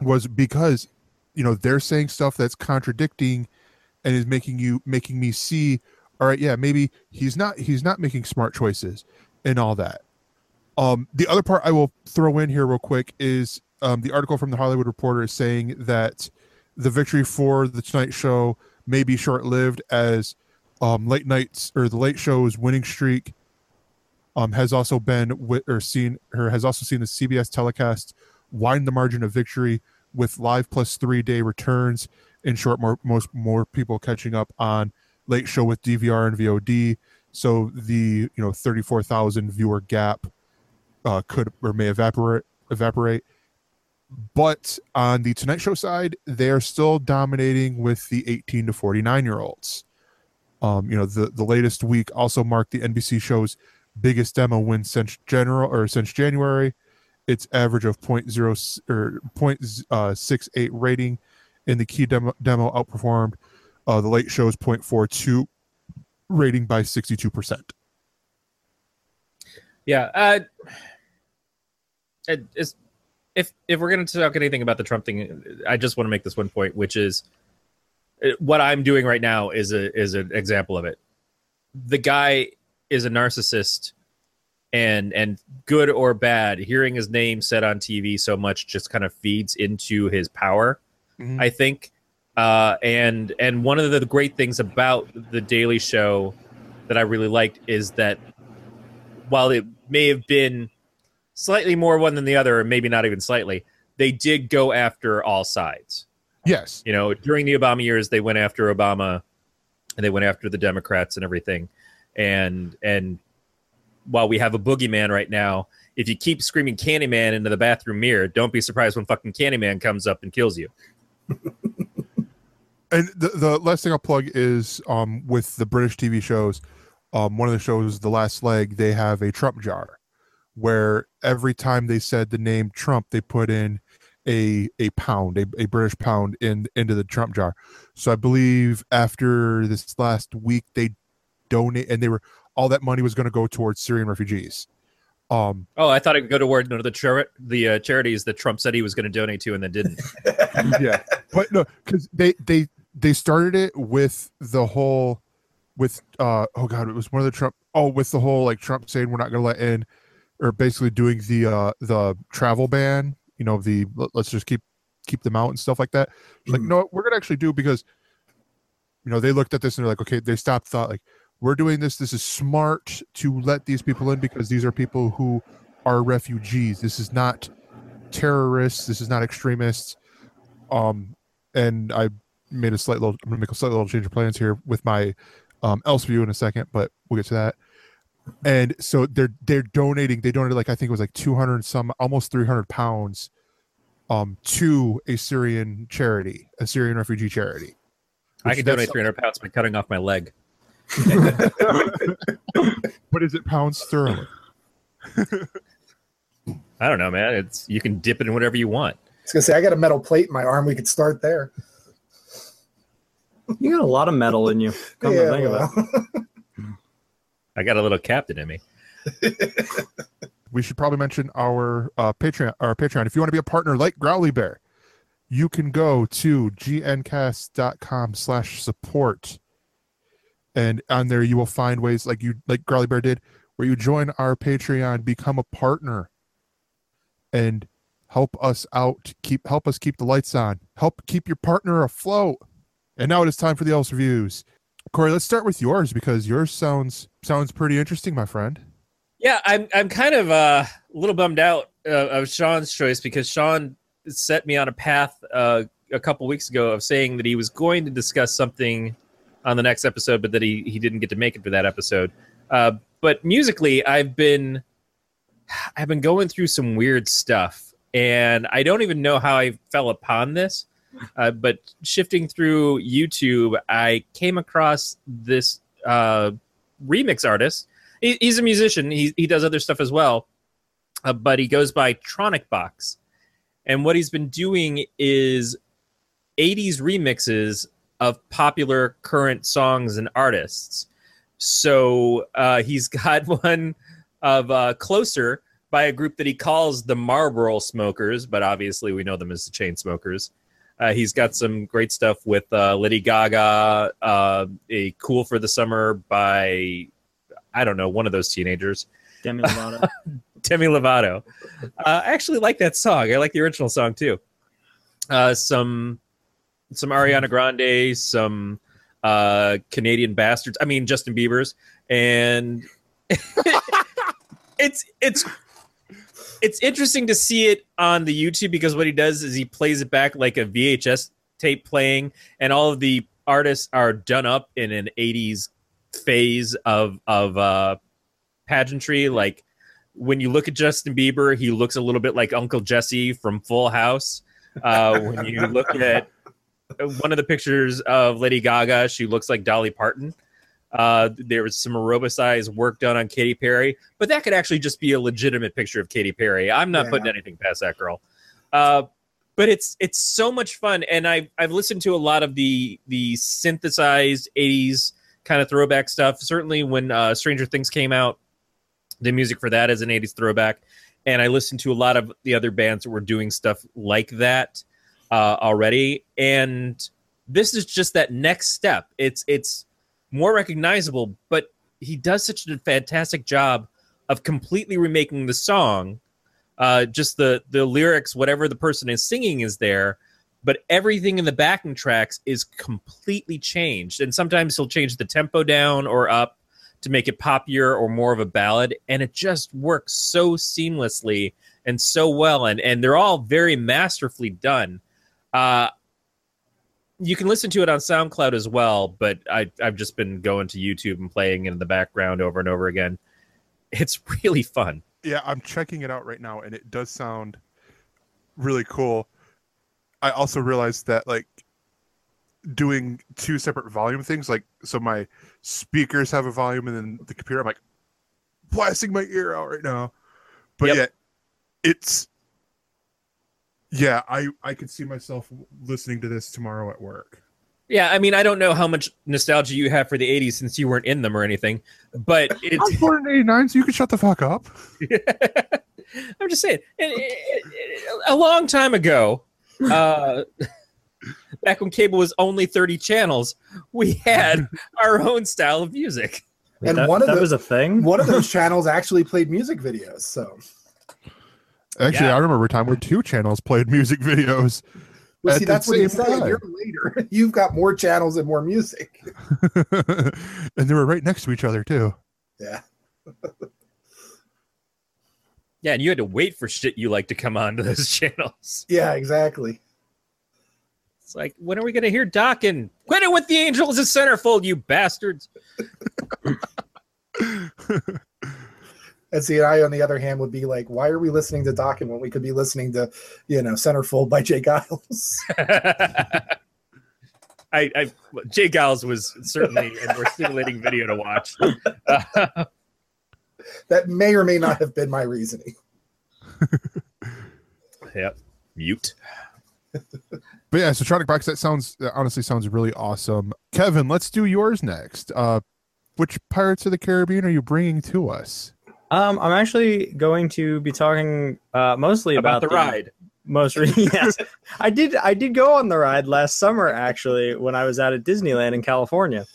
was because you know they're saying stuff that's contradicting and is making you making me see all right yeah maybe he's not he's not making smart choices and all that um the other part i will throw in here real quick is um the article from the hollywood reporter is saying that the victory for the tonight show may be short-lived as um late nights or the late show's winning streak um has also been wi- or seen or has also seen the cbs telecast widen the margin of victory with live plus three day returns. In short, more most more people catching up on late show with DVR and VOD. So the you know thirty four thousand viewer gap uh, could or may evaporate evaporate. But on the Tonight Show side, they are still dominating with the eighteen to forty nine year olds. Um, you know the the latest week also marked the NBC show's biggest demo win since general or since January its average of 0.0 or 0.68 rating in the key demo, demo outperformed uh, the late show's 0.42 rating by 62%. Yeah. Uh, it, if if we're going to talk anything about the Trump thing, I just want to make this one point, which is uh, what I'm doing right now is a is an example of it. The guy is a narcissist, and and good or bad, hearing his name said on TV so much just kind of feeds into his power. Mhm. I think. Uh, and and one of the great things about the Daily Show that I really liked is that while it may have been slightly more one than the other, or maybe not even slightly, they did go after all sides. Yes. You know, during the Obama years, they went after Obama, and they went after the Democrats and everything. And and while we have a boogeyman right now, if you keep screaming Candyman into the bathroom mirror, don't be surprised when fucking Candyman comes up and kills you. And the, the last thing I'll plug is um, with the British TV shows, um, one of the shows, The Last Leg, they have a Trump jar where every time they said the name Trump, they put in a a pound, a, a British pound in into the Trump jar. So I believe after this last week, they donate, and they were all that money was going to go towards Syrian refugees. Um, Oh, I thought it would go toward no, the char- the uh, charities that Trump said he was going to donate to and then didn't. yeah but no because they they they started it with the whole with uh oh god it was one of the trump oh with the whole like trump saying we're not going to let in or basically doing the uh the travel ban you know the let- let's just keep keep them out and stuff like that like Mhm. no we're gonna actually do because you know they looked at this and they're like okay they stopped thought like we're doing this this is smart to let these people in because these are people who are refugees this is not terrorists. This is not extremists. Um, and I made a slight little. I'm gonna make a slight little change of plans here with my um, else view in a second, but we'll get to that. And so they're they're donating. They donated like I think it was like 200 some, almost 300 pounds, um, to a Syrian charity, a Syrian refugee charity. I can donate 300 pounds by cutting off my leg. What is it pounds sterling? I don't know, man. It's you can dip it in whatever you want. I was gonna say I got a metal plate in my arm. We could start there. You got a lot of metal in you. Come to Yeah, think of it. I got a little captain in me. we should probably mention our uh, Patreon. Our Patreon. If you want to be a partner like Growly Bear, you can go to gncast.com slash support, and on there you will find ways like you like Growly Bear did, where you join our Patreon, become a partner, and help us out. Keep help us keep the lights on. Help keep your partner afloat. And now it is time for the else reviews. Corey, let's start with yours because yours sounds sounds pretty interesting, my friend. Yeah, I'm I'm kind of uh, a little bummed out uh, of Shawn's choice because Sean set me on a path uh, a couple weeks ago of saying that he was going to discuss something on the next episode, but that he he didn't get to make it for that episode. Uh, but musically, I've been I've been going through some weird stuff, and I don't even know how I fell upon this. Uh, but shifting through YouTube, I came across this uh, remix artist he, he's a musician. He he does other stuff as well, uh, but he goes by Tronicbox, and what he's been doing is '80s remixes of popular current songs and artists. So uh, he's got one of uh, "Closer" by a group that he calls the Marlboro Smokers, but obviously we know them as the Chainsmokers. Uh, he's got some great stuff with uh, Lady Gaga, uh, a "Cool for the Summer" by I don't know, one of those teenagers. Demi Lovato. Demi Lovato. Uh, I actually like that song. I like the original song too. Uh, some some Ariana Grande, some uh, Canadian bastards. I mean Justin Bieber's, and it's it's it's interesting to see it on the YouTube because what he does is he plays it back like a VHS tape playing, and all of the artists are done up in an '80s phase of of uh, pageantry. Like when you look at Justin Bieber, he looks a little bit like Uncle Jesse from Full House. Uh, when you look at one of the pictures of Lady Gaga, she looks like Dolly Parton. Uh, there was some aerobicized work done on Katy Perry, but that could actually just be a legitimate picture of Katy Perry. I'm not Yeah. putting anything past that girl. Uh, but it's it's so much fun, and I've I've listened to a lot of the the synthesized '80s kind of throwback stuff. Certainly, when uh, Stranger Things came out, the music for that is an '80s throwback, and I listened to a lot of the other bands that were doing stuff like that uh, already. And this is just that next step. It's it's more recognizable, but he does such a fantastic job of completely remaking the song. Uh, just the the lyrics, whatever the person is singing, is there, but everything in the backing tracks is completely changed. And sometimes he'll change the tempo down or up to make it poppier or more of a ballad, and it just works so seamlessly and so well. And and they're all very masterfully done. Uh, you can listen to it on SoundCloud as well, but I, I've just been going to YouTube and playing it in the background over and over again. It's really fun. Yeah, I'm checking it out right now, and it does sound really cool. I also realized that like doing two separate volume things, like so my speakers have a volume, and then the computer, I'm like blasting my ear out right now. But Yep. yeah, it's yeah, I I could see myself listening to this tomorrow at work. Yeah, I mean, I don't know how much nostalgia you have for the 80s since you weren't in them or anything, but I was it's born in '89, so you can shut the fuck up. I'm just saying, it, it- it- a long time ago, uh, back when cable was only 30 channels, we had our own style of music. And that, one of that the- was a thing. One of those channels actually played music videos. So Actually, Yeah. I remember a time where two channels played music videos. well, see, that's what you're same You're later. You've got more channels and more music. and they were right next to each other too. Yeah. Yeah, and you had to wait for shit you like to come onto those channels. Yeah, exactly. It's like, when are we gonna hear Dokken? Quit it with the Angels of Centerfold, you bastards! And see, I on the other hand would be like, why are we listening to Dokken when we could be listening to, you know, Centerfold by J. Geils? I, I J. Geils was certainly a more stimulating video to watch. Uh, that may or may not have been my reasoning. yep. Mute. But yeah, so Tronicbox, that sounds that honestly sounds really awesome. Kevin, let's do yours next. Uh, which Pirates of the Caribbean are you bringing to us? Um, I'm actually going to be talking uh, mostly About, about, the ride. Most re- yes, I did. I did go on the ride last summer actually when I was out at Disneyland in California.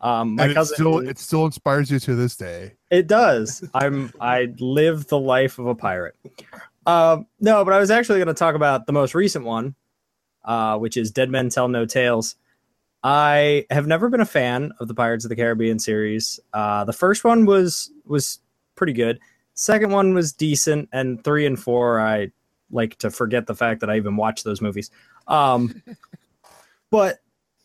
Um, my and it cousin still it still inspires you to this day. It does. I'm I live the life of a pirate. Um, no, but I was actually going to talk about the most recent one, uh, which is Dead Men Tell No Tales. I have never been a fan of the Pirates of the Caribbean series. Uh, the first one was was pretty good. Second one was decent, and three and four I like to forget the fact that I even watched those movies. Um, but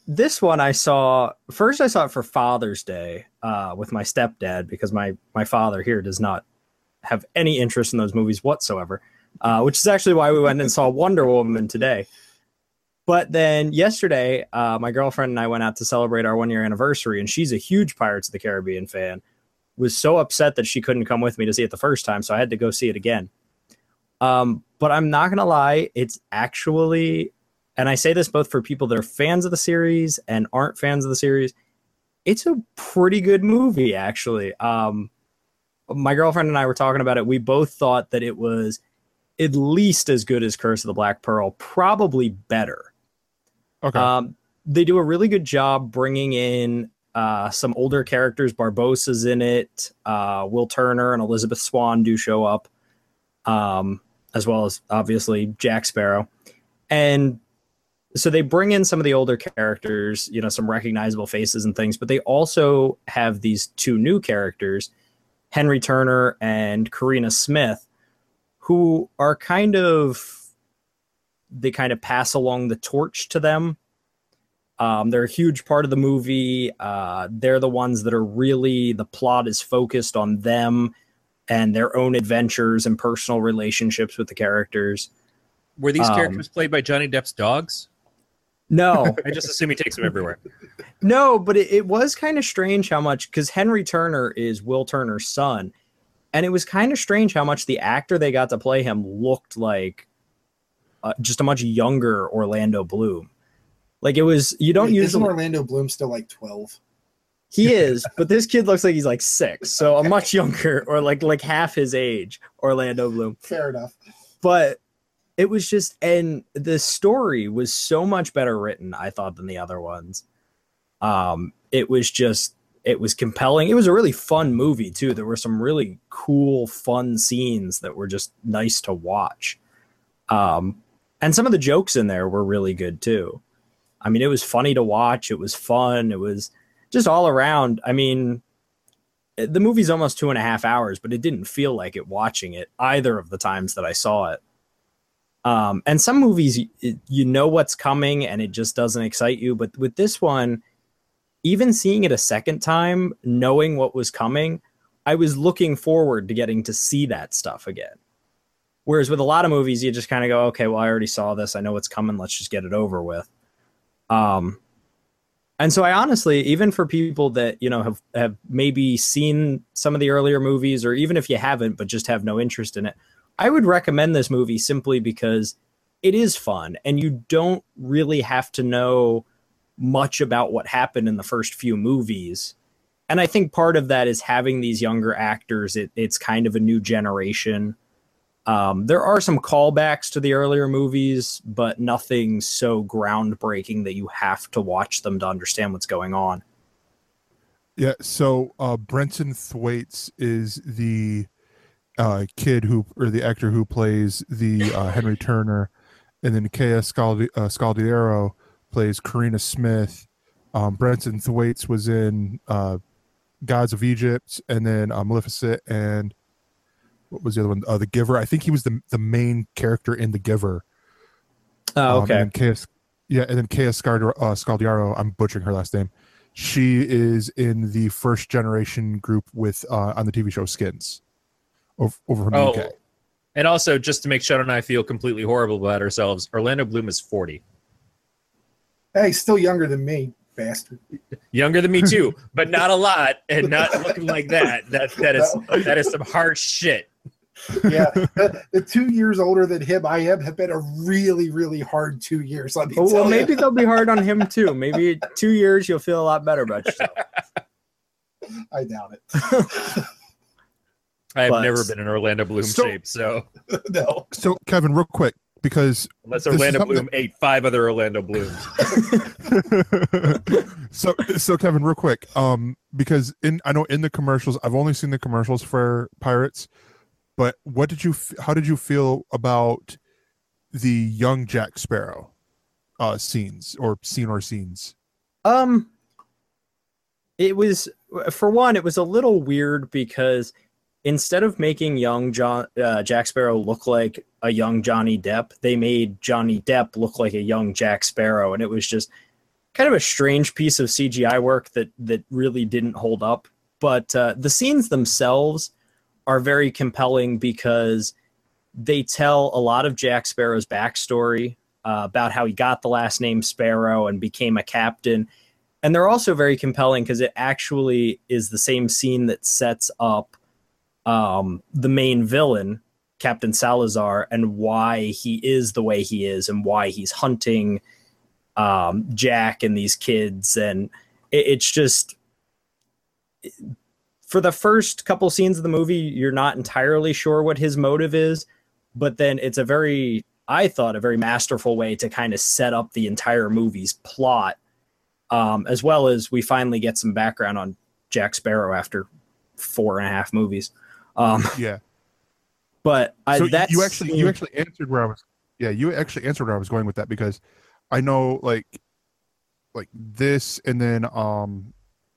this one I saw first. I saw it for Father's Day uh, with my stepdad because my my father here does not have any interest in those movies whatsoever. Uh, which is actually why we went and saw Wonder Woman today. But then yesterday, uh, my girlfriend and I went out to celebrate our one year anniversary, and she's a huge Pirates of the Caribbean fan. Was so upset that she couldn't come with me to see it the first time, so I had to go see it again. Um, but I'm not gonna lie, it's actually, and I say this both for people that are fans of the series and aren't fans of the series, it's a pretty good movie actually. Um, my girlfriend and I were talking about it. We both thought that it was at least as good as Curse of the Black Pearl, probably better. Okay. Um, they do a really good job bringing in uh, some older characters. Barbossa's in it. Uh, Will Turner and Elizabeth Swann do show up, um, as well as obviously Jack Sparrow. And so they bring in some of the older characters, you know, some recognizable faces and things, but they also have these two new characters, Henry Turner and Karina Smith, who are kind of they kind of pass along the torch to them. Um, they're a huge part of the movie. Uh, they're the ones that are really the plot is focused on them and their own adventures and personal relationships with the characters. Were these Um, characters played by Johnny Depp's dogs? No, I just assume he takes them everywhere. no, but it, it was kind of strange how much because Henry Turner is Will Turner's son, and it was kind of strange how much the actor they got to play him looked like uh, just a much younger Orlando Bloom. Like it was, you don't Wait, Isn't. Orlando Bloom still like 12? He is, but this kid looks like he's like six, so a much younger or like like half his age, Orlando Bloom. Fair enough. But it was just, and the story was so much better written, I thought, than the other ones. Um, it was just, it was compelling. It was a really fun movie too. There were some really cool, fun scenes that were just nice to watch. Um, and some of the jokes in there were really good too. I mean, it was funny to watch. It was fun. It was just all around. I mean, the movie's almost two and a half hours, but it didn't feel like it watching it either of the times that I saw it. Um, and some movies, you, you know what's coming and it just doesn't excite you. But with this one, even seeing it a second time, knowing what was coming, I was looking forward to getting to see that stuff again. Whereas with a lot of movies, you just kind of go, okay, well, I already saw this. I know what's coming. Let's just get it over with. Um, and so I honestly, even for people that, you know, have, have maybe seen some of the earlier movies, or even if you haven't, but just have no interest in it, I would recommend this movie simply because it is fun and you don't really have to know much about what happened in the first few movies. And I think part of that is having these younger actors. It, it's kind of a new generation. Um, there are some callbacks to the earlier movies, but nothing so groundbreaking that you have to watch them to understand what's going on. Yeah, so uh Brenton Thwaites is the uh kid who or the actor who plays the uh Henry Turner and then Kea Scaldi- uh, Scaldiero plays Karina Smith. Um Brenton Thwaites was in uh Gods of Egypt and then uh, Maleficent and what was the other one? Uh, the Giver. I think he was the the main character in The Giver. Oh, Um, okay. and then KS, yeah, and then Kea Scard- uh, Scaldiaro. I'm butchering her last name. She is in the first generation group with uh, on the TV show Skins, over, over from the Oh, UK. and also just to make Shadow and I feel completely horrible about ourselves, Orlando Bloom is 40. Hey, still younger than me, bastard. Younger than me too, but not a lot, and not looking like that. That that is that is some harsh shit. Yeah, the, the two years older than him I am have been a really, really hard two years. Let me tell well, maybe they'll be hard on him too. Maybe two years you'll feel a lot better about yourself. I doubt it. I have But- never been in Orlando Bloom So- shape, so no. So Kevin, real quick, because unless Orlando something Bloom ate five other Orlando Blooms. so so Kevin, real quick, um, because in I know in the commercials, I've only seen the commercials for Pirates, but what did you? How did you feel about the young Jack Sparrow uh scenes or scene or scenes? Um, it was for one, it was a little weird because instead of making young John uh, Jack Sparrow look like a young Johnny Depp, they made Johnny Depp look like a young Jack Sparrow, and it was just kind of a strange piece of CGI work that that really didn't hold up. But uh, the scenes themselves are very compelling because they tell a lot of Jack Sparrow's backstory uh, about how he got the last name Sparrow and became a captain. And they're also very compelling because it actually is the same scene that sets up um, the main villain, Captain Salazar, and why he is the way he is and why he's hunting um, Jack and these kids. And it, it's just for the first couple scenes of the movie, you're not entirely sure what his motive is, but then it's a very, I thought, a very masterful way to kind of set up the entire movie's plot, um, as well as we finally get some background on Jack Sparrow after four and a half movies. Um, Yeah. but I, so that's you actually you actually answered where I was. Yeah, you actually answered where I was going with that because I know like like this and then um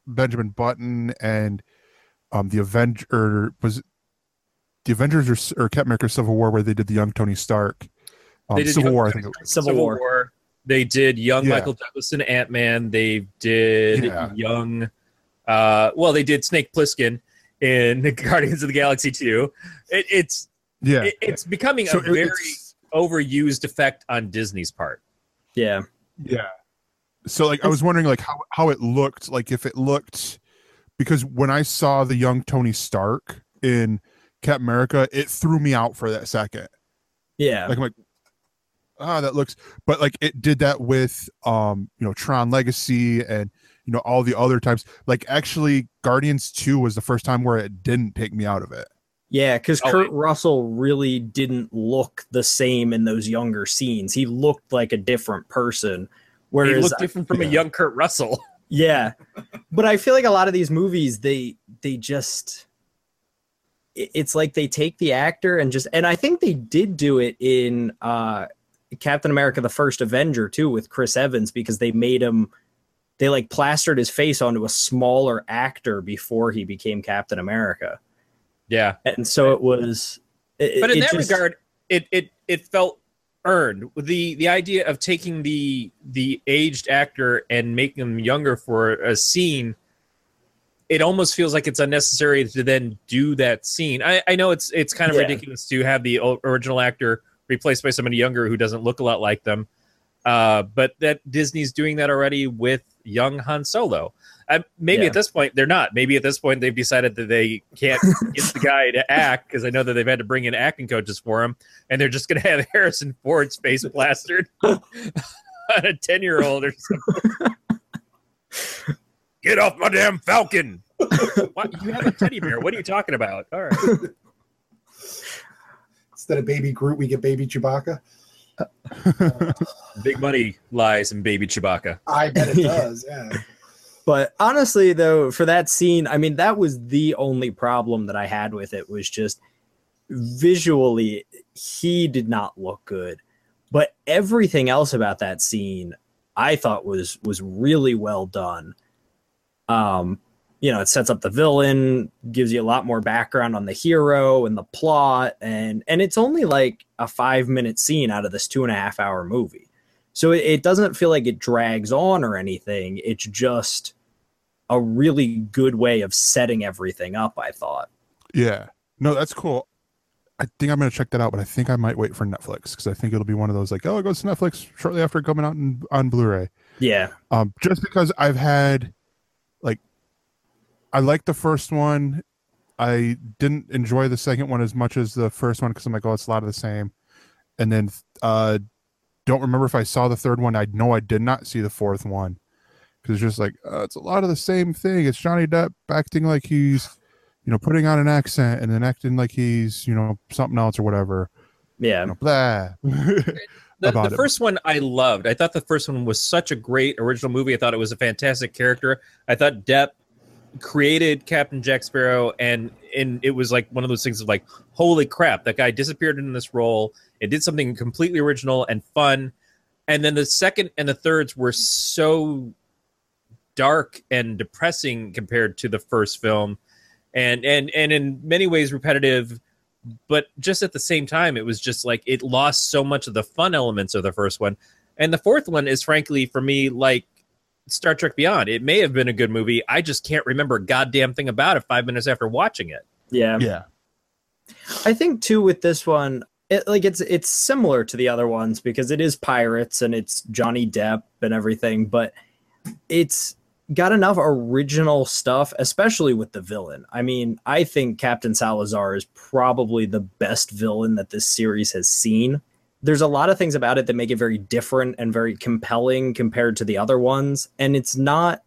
Benjamin Button and um the Avenger was it the Avengers or, S- or Captain America Civil War where they did the young Tony Stark. Um, They did Civil Young War, I think. It, Civil, War. They did young Yeah. Michael Douglas and Ant Man. They did Yeah. young. Uh, well, they did Snake Plissken in the Guardians of the Galaxy Two. It, it's yeah. it, it's becoming so a it- very it's- overused effect on Disney's part. Yeah. Yeah. So like I was wondering like how how it looked like if it looked because when I saw the young Tony Stark in Captain America, it threw me out for that second. Yeah. Like I'm like, ah, that looks but like it did that with um, you know, Tron Legacy and you know, all the other times. Like actually Guardians 2 was the first time where it didn't take me out of it. Yeah, because Oh, Kurt it- Russell really didn't look the same in those younger scenes. He looked like a different person. He Whereas, looked different from a young Kurt Russell. yeah, but I feel like a lot of these movies, they they just, it's like they take the actor and just, and I think they did do it in uh, Captain America: The First Avenger too with Chris Evans because they made him, they like plastered his face onto a smaller actor before he became Captain America, Yeah, and so it was. it- but in that just- regard, it it it felt earned. The the idea of taking the the aged actor and making them younger for a scene, it almost feels like it's unnecessary to then do that scene. I, I know it's it's kind of Yeah. ridiculous to have the original actor replaced by somebody younger who doesn't look a lot like them. Uh, but that Disney's doing that already with young Han Solo. Maybe Yeah. at this point they're not. Maybe at this point they've decided that they can't get the guy to act because I know that they've had to bring in acting coaches for him, and they're just going to have Harrison Ford's face plastered on a ten year old or something. Get off my damn Falcon! what? You have a teddy bear. What are you talking about? All right. Instead of baby Groot, we get baby Chewbacca. Big money lies in Baby Chewbacca. I bet it does. Yeah. But honestly, though, for that scene, I mean, that was the only problem that I had with it was just visually, he did not look good. But everything else about that scene, I thought was was really well done. Um, you know, it sets up the villain, gives you a lot more background on the hero and the plot, and and it's only like a five minute scene out of this two and a half hour movie. So it, it doesn't feel like it drags on or anything. It's just a really good way of setting everything up, I thought. Yeah. No, that's cool. I think I'm gonna check that out, but I think I might wait for Netflix because I think it'll be one of those like, oh, it goes to Netflix shortly after coming out in, on Blu-ray. Yeah. Um, just because I've had I like the first one. I didn't enjoy the second one as much as the first one because I'm like, oh, it's a lot of the same. And then uh don't remember if I saw the third one. I know I did not see the fourth one because it's just like uh, it's a lot of the same thing. It's Johnny Depp acting like he's you know putting on an accent and then acting like he's you know something else or whatever. Yeah. You know, blah. The, about the it. first one I loved. I thought the first one was such a great original movie. I thought it was a fantastic character. I thought Depp created Captain Jack Sparrow, and and it was like one of those things of like, holy crap, that guy disappeared in this role and did something completely original and fun. And then the second and the thirds were so dark and depressing compared to the first film, and and and in many ways repetitive. But just at the same time, it was just like it lost so much of the fun elements of the first one. And the fourth one is frankly for me like Star Trek Beyond. It may have been a good movie. I just can't remember a goddamn thing about it five minutes after watching it. Yeah. yeah. I think too with this one, it, like it's it's similar to the other ones because it is pirates and it's Johnny Depp and everything, but it's got enough original stuff, especially with the villain. I mean, I think Captain Salazar is probably the best villain that this series has seen. There's a lot of things about it that make it very different and very compelling compared to the other ones, and it's not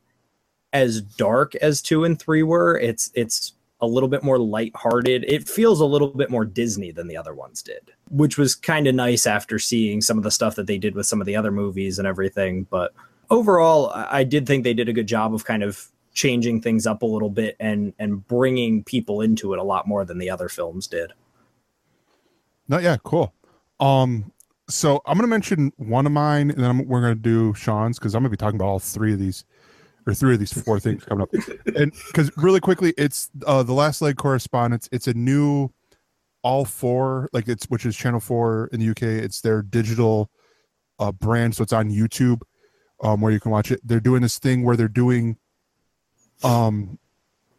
as dark as 2 and 3 were. It's it's a little bit more lighthearted. It feels a little bit more Disney than the other ones did, which was kind of nice after seeing some of the stuff that they did with some of the other movies and everything. But overall, I did think they did a good job of kind of changing things up a little bit and and bringing people into it a lot more than the other films did. No, yeah, cool. Um, so I'm gonna mention one of mine, and then I'm, we're gonna do Shawn's because I'm gonna be talking about all three of these, or three of these four things coming up. And because really quickly, it's uh, the last leg correspondence. It's a new, all four like it's which is Channel Four in the UK. It's their digital uh, brand, so it's on YouTube, um, where you can watch it. They're doing this thing where they're doing, um,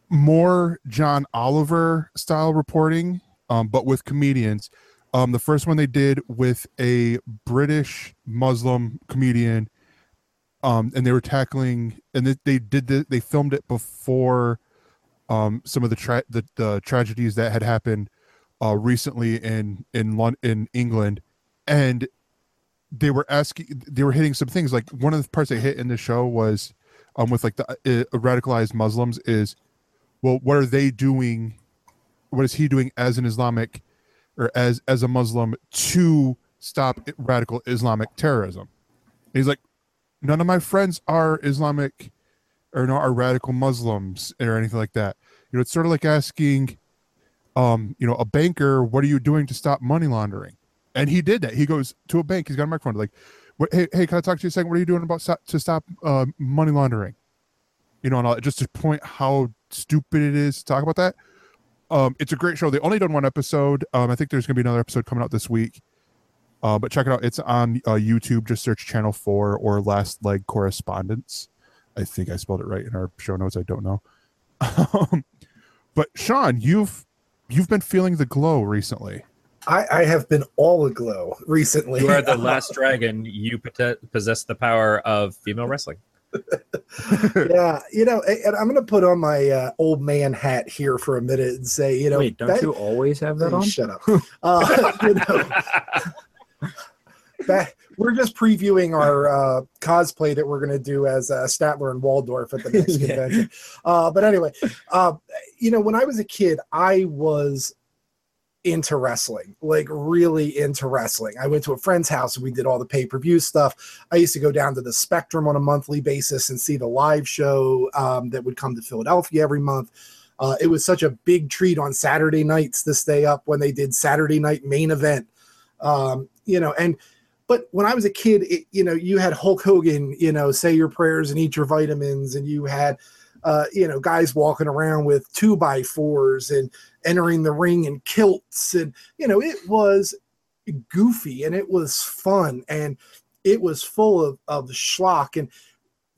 more John Oliver style reporting, um, but with comedians. Um, the first one they did with a British Muslim comedian, um, and they were tackling, and they, they did the, they filmed it before um, some of the, tra- the the tragedies that had happened uh, recently in in Lon- in England, and they were asking, they were hitting some things. Like one of the parts they hit in the show was, um, with like the uh, radicalized Muslims is, well, what are they doing? What is he doing as an Islamic? Or as as a Muslim to stop radical Islamic terrorism. And he's like, none of my friends are Islamic or not are radical Muslims or anything like that. You know, it's sort of like asking, um, you know, a banker, what are you doing to stop money laundering? And he did that. He goes to a bank. He's got a microphone. Like, what, hey, hey, can I talk to you a second? What are you doing about stop, to stop uh, money laundering? You know, and all, just to point how stupid it is to talk about that um, it's a great show. They only done one episode. Um, I think there's gonna be another episode coming out this week. Uh, but check it out. It's on uh, YouTube. Just search Channel Four or Last Leg Correspondence. I think I spelled it right in our show notes. I don't know. Um, but Shawn, you've you've been feeling the glow recently. I, I have been all aglow recently. You are the last dragon. You possess the power of female wrestling. yeah, you know, and I'm going to put on my uh, old man hat here for a minute and say, you know, Wait, don't back- you always have that on? Shut up. Uh, you know, back, we're just previewing our uh, cosplay that we're going to do as uh, Statler and Waldorf at the next Yeah. convention. Uh, but anyway, uh, you know, when I was a kid, I was into wrestling, like really into wrestling. I went to a friend's house and we did all the pay per view stuff. I used to go down to the Spectrum on a monthly basis and see the live show um, that would come to Philadelphia every month. Uh, it was such a big treat on Saturday nights to stay up when they did Saturday night main event. Um, you know, and but when I was a kid, it, you know, you had Hulk Hogan, you know, say your prayers and eat your vitamins, and you had uh, you know, guys walking around with two by fours and entering the ring in kilts. And, you know, it was goofy and it was fun and it was full of, of schlock. And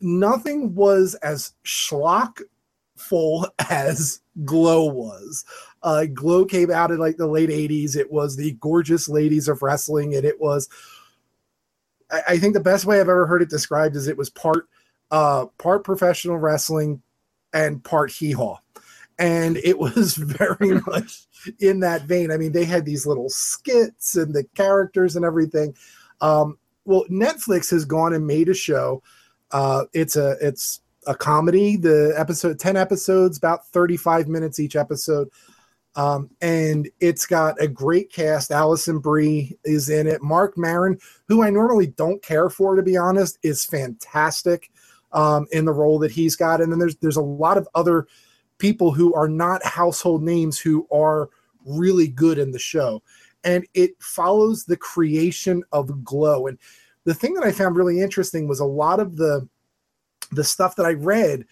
nothing was as schlockful as Glow was. Uh, Glow came out in like the late 80s. It was the gorgeous ladies of wrestling, and it was I, I think the best way I've ever heard it described is it was part uh part professional wrestling and part hee haw. And it was very much in that vein. I mean, they had these little skits and the characters and everything. Um, well, Netflix has gone and made a show. Uh, it's a it's a comedy. The episode, 10 episodes, about 35 minutes each episode. Um, and it's got a great cast. Alison Brie is in it. Marc Maron, who I normally don't care for, to be honest, is fantastic um, in the role that he's got. And then there's there's a lot of other people who are not household names who are really good in the show. And it follows the creation of Glow. And the thing that I found really interesting was a lot of the the stuff that I read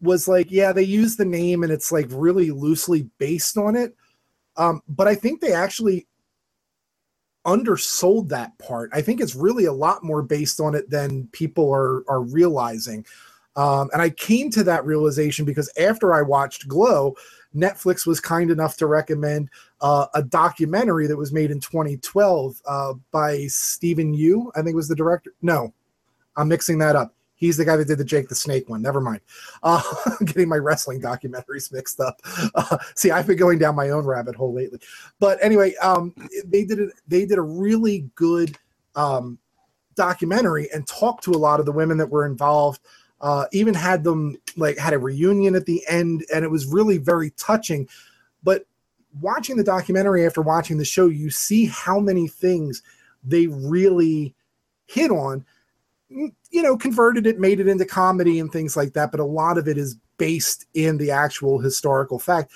was like, yeah, they use the name and it's like really loosely based on it. Um, but I think they actually undersold that part. I think it's really a lot more based on it than people are are realizing. Um, and I came to that realization because after I watched Glow, Netflix was kind enough to recommend uh, a documentary that was made in 2012 uh, by Stephen Yeun, I think was the director. No, I'm mixing that up. He's the guy that did the Jake the Snake one. Never mind. Uh, I'm getting my wrestling documentaries mixed up. Uh, see, I've been going down my own rabbit hole lately. But anyway, um, they did it. They did a really good um, documentary and talked to a lot of the women that were involved. Uh, even had them like had a reunion at the end, and it was really very touching. But watching the documentary after watching the show, you see how many things they really hit on you know, converted it, made it into comedy and things like that. But a lot of it is based in the actual historical fact.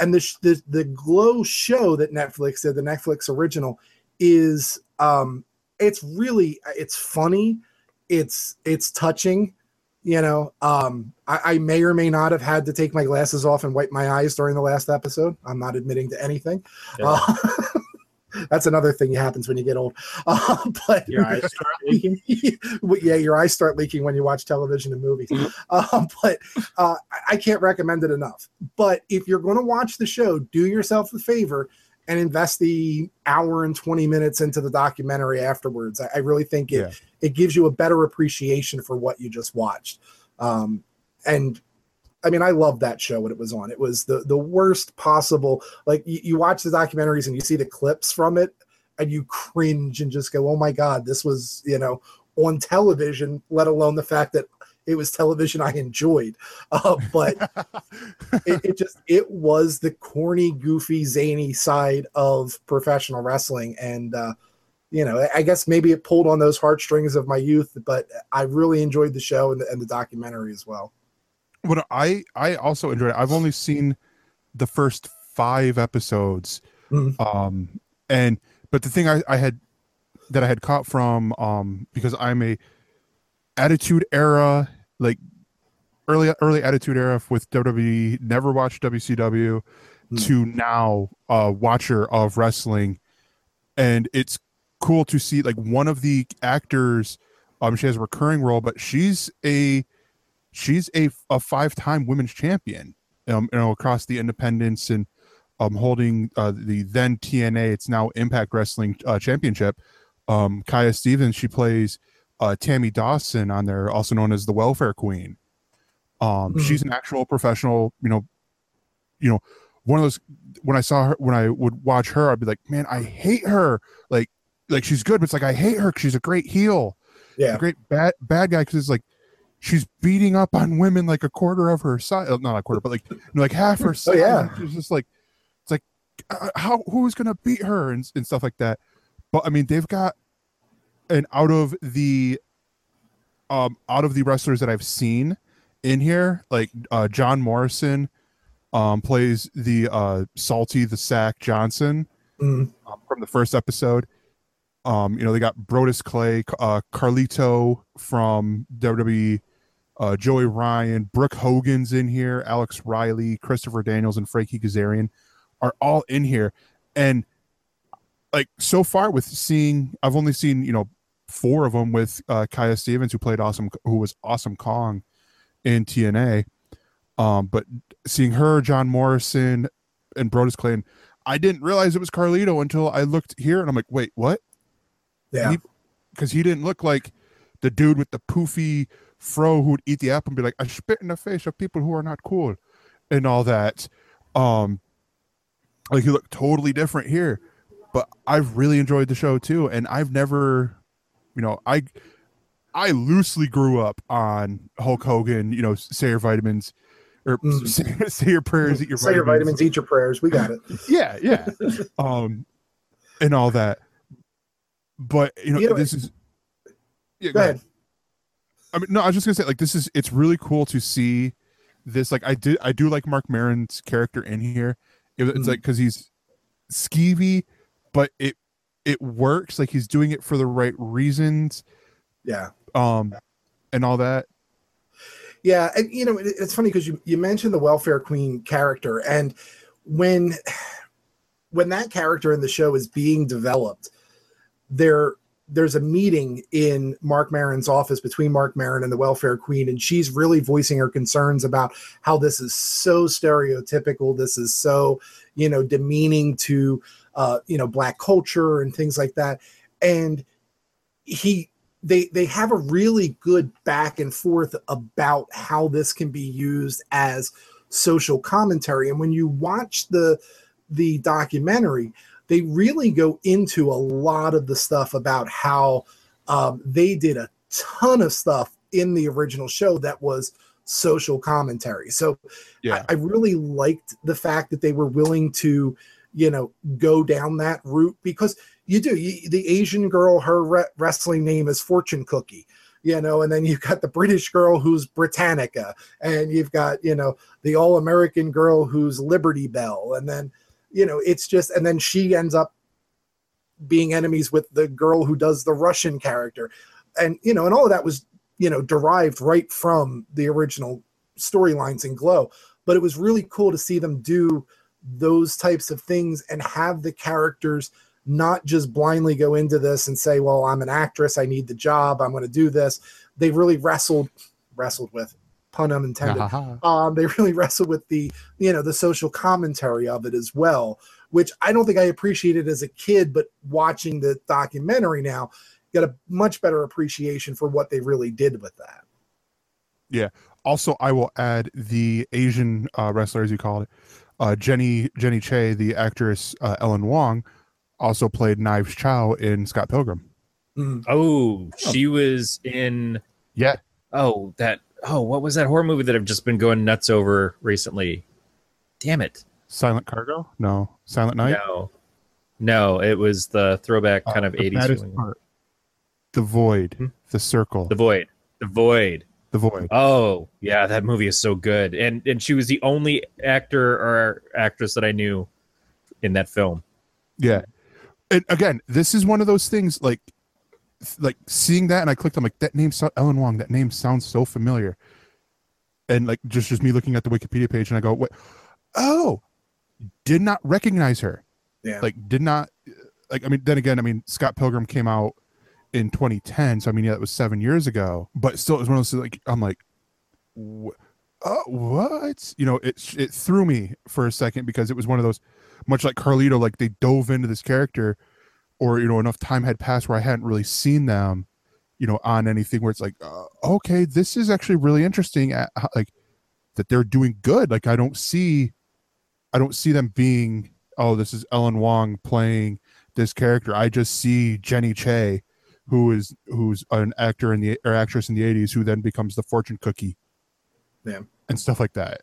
And the the, the Glow show that Netflix did, the Netflix original, is um, it's really it's funny, it's it's touching. You know, um, I, I may or may not have had to take my glasses off and wipe my eyes during the last episode. I'm not admitting to anything. Yeah. Uh, that's another thing that happens when you get old. Uh, but your eyes start leaking. yeah, your eyes start leaking when you watch television and movies. Uh, but uh, I can't recommend it enough. But if you're going to watch the show, do yourself a favor and invest the hour and 20 minutes into the documentary afterwards. I, I really think it yeah. it gives you a better appreciation for what you just watched. Um, and I mean, I love that show when it was on. It was the the worst possible. Like you, you watch the documentaries and you see the clips from it, and you cringe and just go, "Oh my god, this was you know on television." Let alone the fact that it was television I enjoyed. Uh, but it, it, just it was the corny, goofy, zany side of professional wrestling, and uh, you know, I guess maybe it pulled on those heartstrings of my youth. But I really enjoyed the show and the, and the documentary as well what I I also enjoyed. It. I've only seen the first five episodes, mm-hmm. um, and but the thing I, I had that I had caught from um because I'm a attitude era like early early attitude era with WWE, never watched WCW, mm-hmm. to now uh watcher of wrestling, and it's cool to see like one of the actors. Um, she has a recurring role, but she's a she's a, a five-time women's champion um, you know across the independents and um, holding uh, the then TNA it's now Impact Wrestling uh, Championship um, Kia Stevens she plays uh, Tammy Dawson on there also known as the Welfare Queen. Um, mm-hmm. she's an actual professional you know you know one of those when I saw her when I would watch her I'd be like man I hate her. Like like she's good but it's like I hate her she's a great heel. Yeah. great bad bad guy because it's like she's beating up on women like a quarter of her size uh, not a quarter but like like half her size oh, yeah. she's just like it's like uh, how who's gonna beat her and, and stuff like that. But i mean they've got and out of the um out of the wrestlers that i've seen in here like uh john morrison um plays the uh salty the sack johnson mm. um, from the first episode um you know they got brodus clay uh carlito from wwe uh, Joey Ryan, Brooke Hogan's in here, Alex Riley, Christopher Daniels, and Frankie Kazarian are all in here. And like so far with seeing, I've only seen you know four of them with uh, Kia Stevens, who played awesome, who was awesome Kong in TNA. Um, but seeing her, John Morrison, and Brodus Clay, and I didn't realize it was Carlito until I looked here, and I'm like, wait, what? Yeah. Because he, didn't look like the dude with the poofy fro who would eat the apple and be like, I spit in the face of people who are not cool, and all that. Um, like he looked totally different here, but I've really enjoyed the show too, and I've never, you know, I. I loosely grew up on Hulk Hogan, you know, say your vitamins or Mm. say, say your prayers, eat your Say your vitamins, eat your prayers. We got it. yeah yeah um and all that but you know, You know, this is yeah, Go ahead. i mean no i was just gonna say like this is it's really cool to see this like i did i do like Marc Maron's character in here It- it's Mhm. like because he's skeevy but it it works like he's doing it for the right reasons Yeah. um and all that Yeah, and you know it, it's funny because you you mentioned the welfare queen character, and when when that character in the show is being developed, there there's a meeting in Marc Maron's office between Marc Maron and the welfare queen, and she's really voicing her concerns about how this is so stereotypical, this is so you know demeaning to uh, you know black culture and things like that, and he they they have a really good back and forth about how this can be used as social commentary. And when you watch the the documentary they really go into a lot of the stuff about how um, they did a ton of stuff in the original show that was social commentary. So yeah. I, I really liked the fact that they were willing to you know go down that route because you do you, the asian girl her re- wrestling name is fortune cookie you know and then you've got the british girl who's britannica and you've got you know the all-american girl who's liberty bell and then you know it's just and then she ends up being enemies with the girl who does the russian character and you know and all of that was you know derived right from the original storylines in glow but it was really cool to see them do those types of things and have the characters not just blindly go into this and say well i'm an actress i need the job i'm going to do this. They really wrestled wrestled with pun unintended um, they really wrestled with the you know the social commentary of it as well which i don't think i appreciated as a kid but watching the documentary now got a much better appreciation for what they really did with that. Yeah. also i will add the asian uh, wrestler as you called it uh, jenny jenny che the actress uh, ellen wong also played knives chow in scott pilgrim Mm. Oh, she was in. yeah Oh, that. Oh, what was that horror movie that I've just been going nuts over recently? Damn it! silent cargo no silent night No, no, it was the throwback kind Uh, of eighties part. the void Hmm? the circle The Void. The Void. The void Oh, yeah, that movie is so good. And and she was the only actor or actress that I knew in that film. Yeah. And again, this is one of those things like like seeing that and I clicked I'm like that name so- Ellen Wong that name sounds so familiar. And like just just me looking at the Wikipedia page and I go, "What? Oh, did not recognize her." Yeah. Like did not like I mean then again, I mean Scott Pilgrim came out in 2010, so I mean yeah, that was 7 years ago, but still it was one of those like I'm like "Wh- uh, what? You know, it it threw me for a second because it was one of those much like Carlito, like they dove into this character, or you know, enough time had passed where I hadn't really seen them, you know, on anything where it's like, uh, okay, this is actually really interesting. At, like that they're doing good. Like I don't see, I don't see them being, oh, this is Ellen Wong playing this character. I just see Jenny Che, who is who's an actor in the or actress in the '80s, who then becomes the fortune cookie, Yeah. and stuff like that.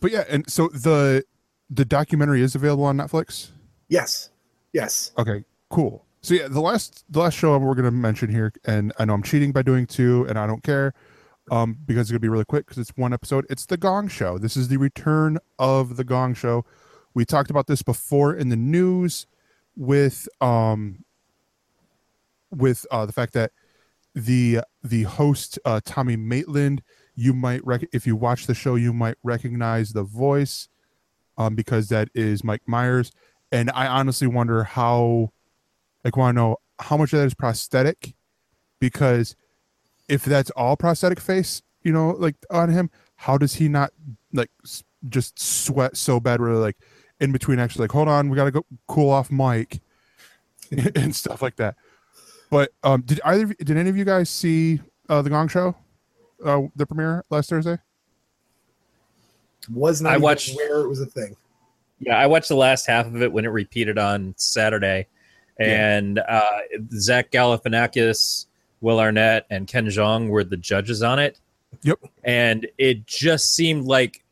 But yeah and so the the documentary is available on netflix? Yes. Yes. Okay cool. So yeah the last the last show we're going to mention here and i know i'm cheating by doing two and i don't care um because it's going to be really quick because it's one episode. It's the gong show. This is the return of the gong show. We talked about this before in the news with um with uh the fact that the the host uh, Tommy Maitland. You might rec- if you watch the show, you might recognize the voice, um, because that is Mike Myers. And I honestly wonder how, like, want to know how much of that is prosthetic, because if that's all prosthetic face, you know, like on him, how does he not like just sweat so bad? Where like in between, actually, like, hold on, we gotta go cool off Mike and stuff like that. But um, did either did any of you guys see uh, the Gong Show, uh, the premiere last Thursday? Was not I watched- where it was a thing. Yeah, I watched the last half of it when it repeated on Saturday, and uh, Zach Galifianakis, Will Arnett, and Ken Jeong were the judges on it. Yep. And it just seemed like,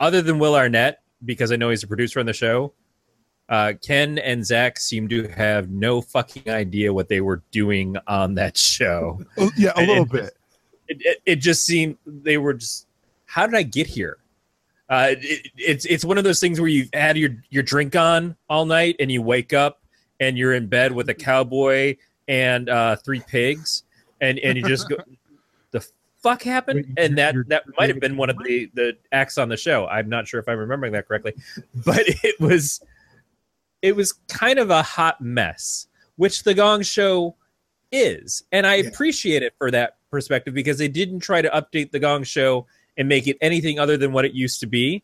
other than Will Arnett, because I know he's a producer on the show, uh, Ken and Zach seemed to have no fucking idea what they were doing on that show. Oh, yeah, a little and bit. It, it, it just seemed they were just, how did I get here? Uh, it, it's it's one of those things where you've had your your drink on all night and you wake up and you're in bed with a cowboy and uh, three pigs and and you just go, fuck happened? And that that might have been one of the the acts on the show. I'm not sure if I'm remembering that correctly, but it was it was kind of a hot mess, which the Gong Show is, and I Yeah. appreciate it for that perspective because they didn't try to update the Gong Show and make it anything other than what it used to be.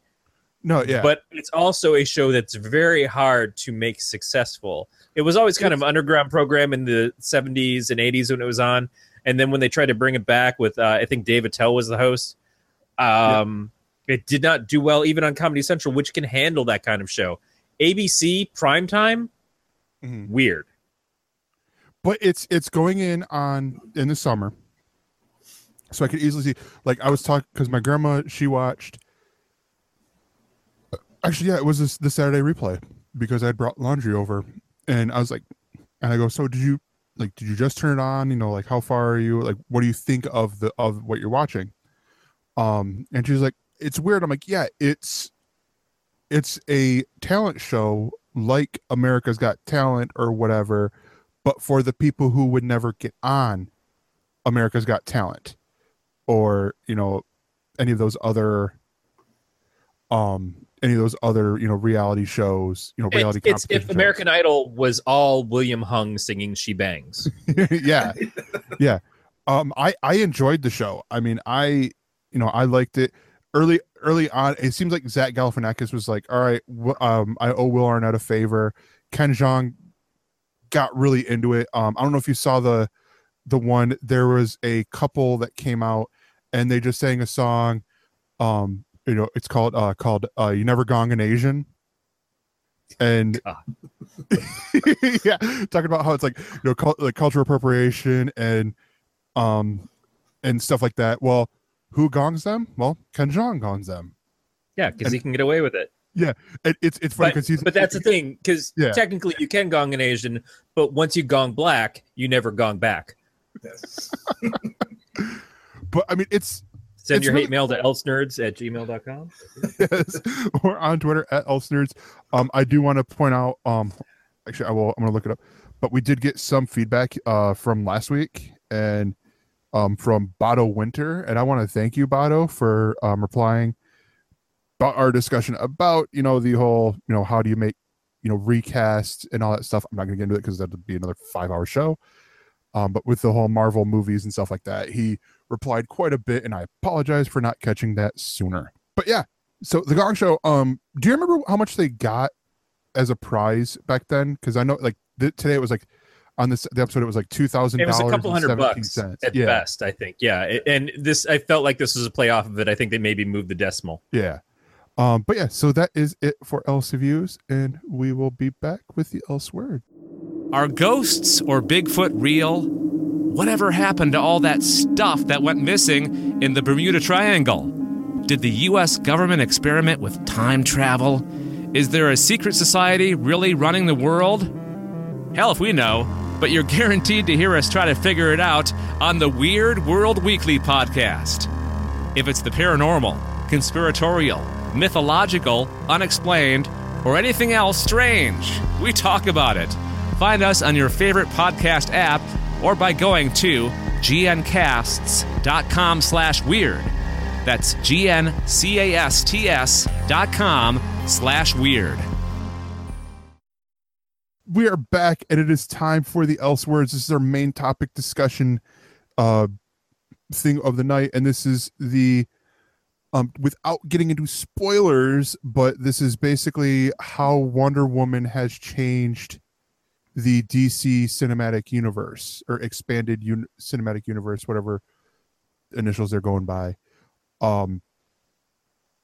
No, yeah, But it's also a show that's very hard to make successful. It was always kind of underground program in the 70s and 80s when it was on, and then when they tried to bring it back with, uh, I think Dave Attell was the host. Um, It did not do well even on Comedy Central, which can handle that kind of show. ABC primetime, Mhm. weird. but it's it's going in on in the summer so i could easily see like i was talking because my grandma she watched actually yeah it was this the saturday replay because i brought laundry over and i was like and i go so did you like did you just turn it on? You know like how far are you? Like what do you think of the of what you're watching? Um and she's like it's weird. I'm like yeah it's it's a talent show like america's got talent or whatever but for the people who would never get on America's Got Talent or you know any of those other um any of those other you know reality shows you know reality It's, it's if competition American Idol was all William Hung singing "She Bangs." yeah yeah um I I enjoyed the show I mean I you know I liked it early early on it seems like Zach Galifianakis was like all right um I owe Will Arnett a favor Ken Jeong got really into it. Um, I don't know if you saw the the one. There was a couple that came out and they just sang a song. Um, you know, it's called uh called uh "You Never Gong an Asian." And God. yeah, talking about how it's like you know cul- like cultural appropriation and um and stuff like that. Well, who gongs them? Well, Ken Jeong gongs them. Yeah, because he can get away with it. It, it's it's funny because he's but that's the thing, because Yeah. technically you can gong an Asian, but once you gong black, you never gong back. Yes. but I mean it's Send It's your really hate mail to elsenerds at gmail.com. yes, or on Twitter at ElseNerds. Um, I do want to point out. Um, actually, I will. I'm gonna look it up. But we did get some feedback uh from last week and um from Botto Winter, and I want to thank you, Botto, for um replying about our discussion about you know the whole you know how do you make you know recast and all that stuff. I'm not gonna get into it because that'd be another five hour show. Um, but with the whole Marvel movies and stuff like that, he replied quite a bit, and I apologize for not catching that sooner. But yeah, so the Gong Show. Um, do you remember how much they got as a prize back then? Because I know, like th- today, it was like on this the episode, it was like two thousand. It was a couple hundred bucks at yeah, best, I think. Yeah. it- and this, I felt like this was a play off of it. I think they maybe moved the decimal. yeah. Um, but yeah, so that is it for Else Views, and we will be back with the Else word. Are ghosts or Bigfoot real? Whatever happened to all that stuff that went missing in the Bermuda Triangle? Did the US government experiment with time travel? Is there a secret society really running the world? Hell if we know, but you're guaranteed to hear us try to figure it out on the Weird World Weekly podcast. If it's the paranormal, conspiratorial, mythological, unexplained, or anything else strange, we talk about it. Find us on your favorite podcast app or by going to gncasts.com slash weird. That's G-N-C-A-S-T-S dot com slash weird. we are back and it is time for the elseworlds this is our main topic discussion uh thing of the night and this is the um without getting into spoilers but this is basically how wonder woman has changed the dc cinematic universe or expanded un- cinematic universe whatever initials they're going by. Um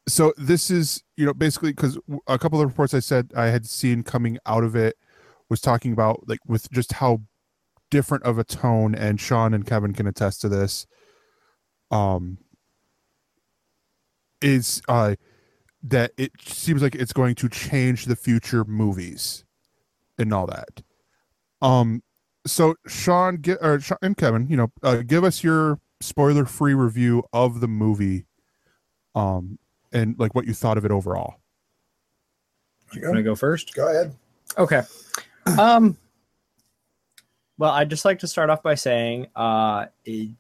so this is you know basically because a couple of reports i said i had seen coming out of it was talking about like with just how different of a tone and Shawn and Kevin can attest to this um is uh that it seems like it's going to change the future movies and all that um so Shawn get or Shawn and Kevin you know uh, give us your spoiler free review of the movie um and like what you thought of it overall Can I go first? Go ahead. Okay. Um. Well, I'd just like to start off by saying, uh, it,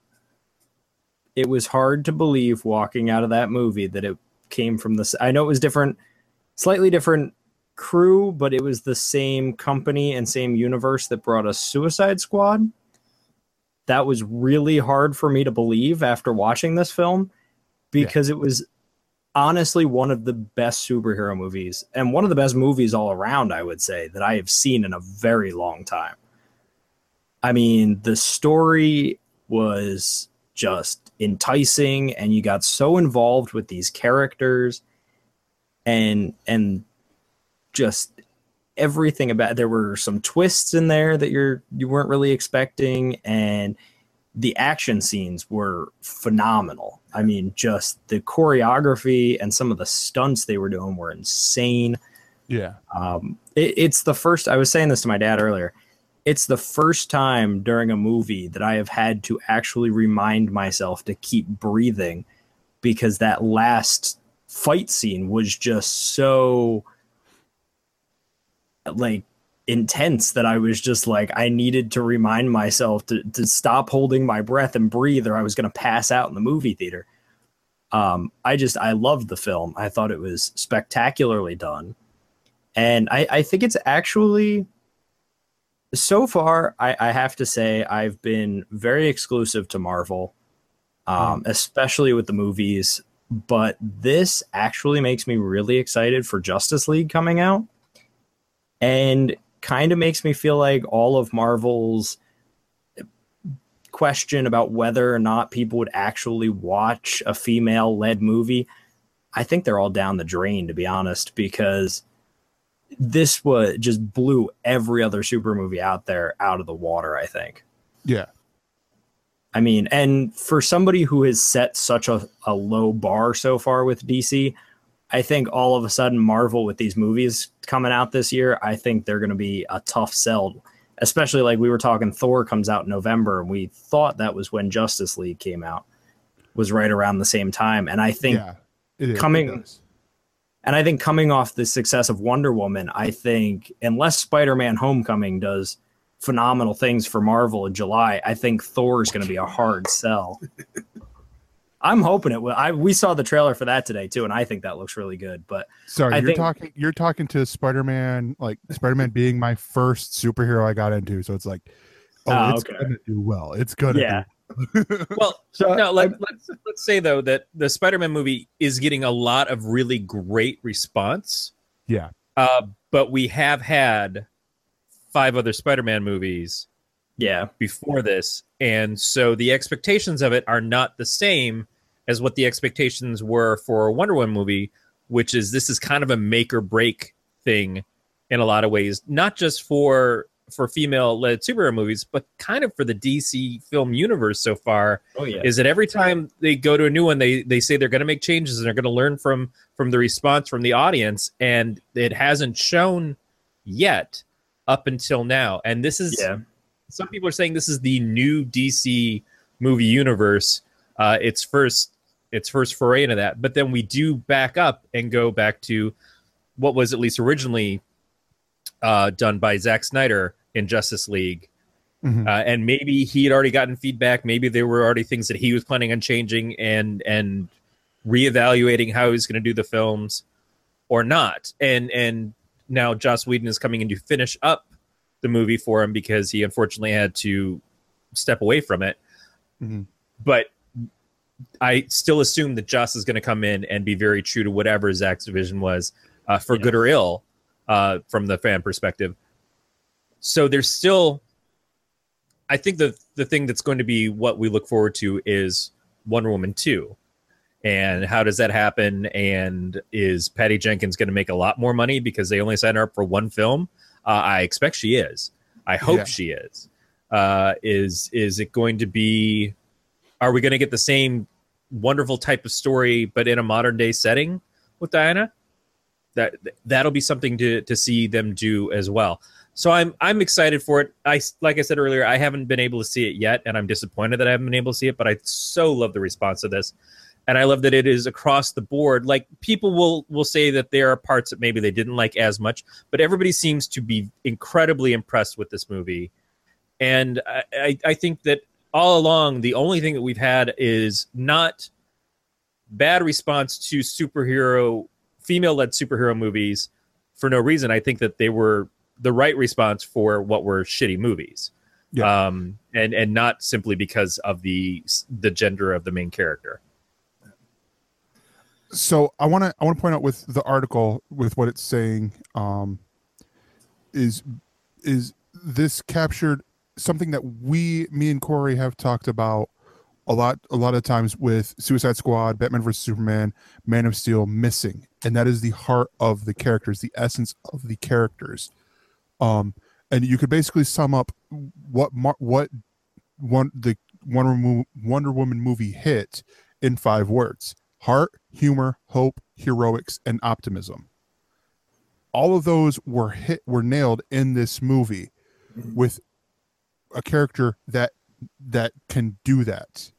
it was hard to believe walking out of that movie that it came from this. I know it was different, slightly different crew, but it was the same company and same universe that brought us Suicide Squad. That was really hard for me to believe after watching this film because it was honestly one of the best superhero movies and one of the best movies all around, I would say, that I have seen in a very long time. I mean, the story was just enticing and you got so involved with these characters and and just everything about there were some twists in there that you're you weren't really expecting and the action scenes were phenomenal. I mean, just the choreography and some of the stunts they were doing were insane. yeah Um, it, it's the first. I was saying this to my dad earlier. It's the first time during a movie that I have had to actually remind myself to keep breathing because that last fight scene was just so like intense that I was just like I needed to remind myself to to stop holding my breath and breathe or I was going to pass out in the movie theater. Um, I just I loved the film. I thought it was spectacularly done, and I I think it's actually so far I, I have to say I've been very exclusive to Marvel, um, especially with the movies. But this actually makes me really excited for Justice League coming out and kind of makes me feel like all of Marvel's question about whether or not people would actually watch a female led movie. I think they're all down the drain, to be honest, because this was just blew every other super movie out there out of the water, I think. yeah I mean, and for somebody who has set such a, a low bar so far with DC, I think all of a sudden Marvel with these movies coming out this year, I think they're going to be a tough sell. Especially like we were talking, Thor comes out in November, and we thought that was when Justice League came out, was right around the same time. And I think yeah is, coming- and I think coming off the success of Wonder Woman, I think unless Spider-Man: Homecoming does phenomenal things for Marvel in July, I think Thor is going to be a hard sell. I'm hoping it will. I we saw the trailer for that today too, and I think that looks really good. But Sorry, I you're think- talking. You're talking to Spider-Man, like Spider-Man being my first superhero I got into. So it's like, oh, Oh, it's okay. gonna do well. It's gonna. Yeah. Do Well, so no, let, let's let's say though that the Spider-Man movie is getting a lot of really great response. Yeah. Uh, but we have had five other Spider-Man movies yeah, before this, and so the expectations of it are not the same as what the expectations were for a Wonder Woman movie, which is this is kind of a make or break thing in a lot of ways, not just for for female-led superhero movies, but kind of for the DC film universe so far oh yeah, is that every time they go to a new one they they say they're going to make changes and they're going to learn from from the response from the audience and it hasn't shown yet up until now. And this is yeah, some people are saying this is the new DC movie universe uh its first its first foray into that but then we do back up and go back to what was at least originally uh done by Zack Snyder in Justice League Mhm. uh, and maybe he had already gotten feedback. Maybe there were already things that he was planning on changing and and reevaluating how he was going to do the films, or not. And and now Joss Whedon is coming in to finish up the movie for him because he unfortunately had to step away from it. Mhm. But I still assume that Joss is going to come in and be very true to whatever Zack's vision was, uh, for good or ill, uh, from the fan perspective. So there's still, I think the the thing that's going to be what we look forward to is Wonder Woman two, and how does that happen? And is Patty Jenkins going to make a lot more money because they only signed her up for one film? Uh, I expect she is. I hope Yeah. she is. Uh, is is it going to be? Are we going to get the same wonderful type of story, but in a modern day setting with Diana? That that'll be something to to see them do as well. So I'm I'm excited for it. I like I said earlier, I haven't been able to see it yet, and I'm disappointed that I haven't been able to see it. But I so love the response to this, and I love that it is across the board. Like people will will say that there are parts that maybe they didn't like as much, but everybody seems to be incredibly impressed with this movie, and I I, I think that all along the only thing that we've had is not bad response to superhero female led superhero movies for no reason. I think that they were the right response for what were shitty movies. Yeah. Um, and and not simply because of the the gender of the main character. so i want to i want to point out with the article with what it's saying um is is this captured something that we me and corey have talked about a lot a lot of times with suicide squad batman vs superman man of steel missing. And that is the heart of the characters the essence of the characters. Um and you could basically sum up what Mar- what one the wonder, Mo- wonder woman movie hit in five words heart, humor, hope, heroics, and optimism. All of those were hit were nailed in this movie with a character that that can do that.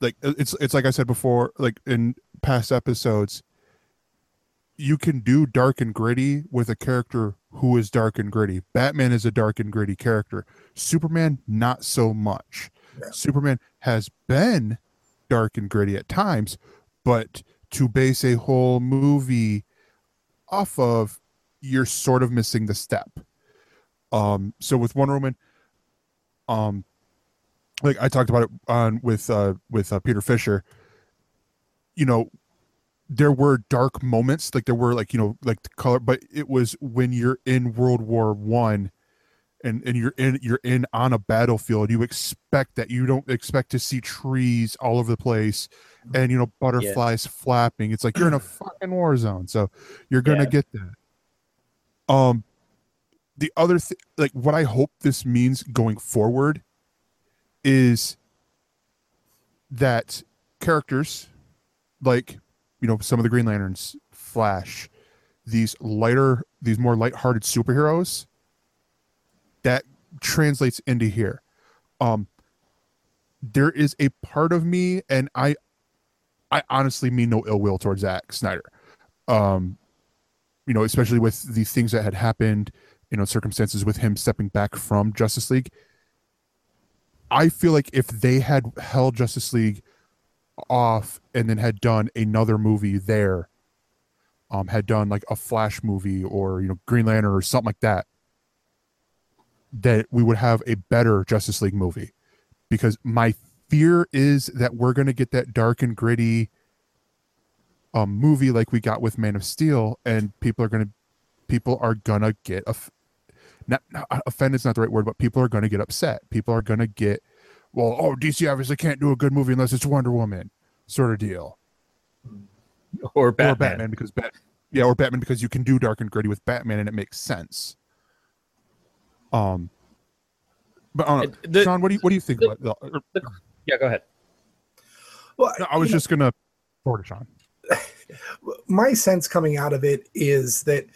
Like uh, it's it's like I said before, like in past episodes, you can do dark and gritty with a character who is dark and gritty. Batman is a dark and gritty character. Superman, not so much. Yeah. Superman has been dark and gritty at times, but to base a whole movie off of, you're sort of missing the step. Um, so with Wonder Woman, um, like I talked about it on with uh with uh, Peter Fisher, you know, there were dark moments, like there were like you know like the color, but it was when you're in World War One and and you're in you're in on a battlefield you expect that you don't expect to see trees all over the place and you know butterflies flapping. It's like you're in a fucking war zone so you're gonna Yeah. get that. Um the other thing like what i hope this means going forward is that characters like you know some of the green lanterns flash these lighter these more lighthearted superheroes that translates into here. Um there is a part of me and i i honestly mean no ill will towards Zack snyder. Um you know especially with the things that had happened you know circumstances with him stepping back from justice league. I feel like if they had held justice league off and then had done another movie there um had done like a flash movie or you know green lantern or something like that that we would have a better Justice League movie. Because my fear is that we're going to get that dark and gritty um movie like we got with Man of Steel and people are going to people are going to get a not, not uh, offended is not the right word but people are going to get upset people are going to get well oh DC obviously can't do a good movie unless it's Wonder Woman sort of deal Or Batman. or Batman because Bat yeah or Batman because you can do dark and gritty with Batman and it makes sense um but uh, I don't know. The- Shawn, what do you what do you think the- about the, uh, or- yeah, go ahead. Well, no, I was you know, just gonna forward to Shawn. my sense coming out of it is that i-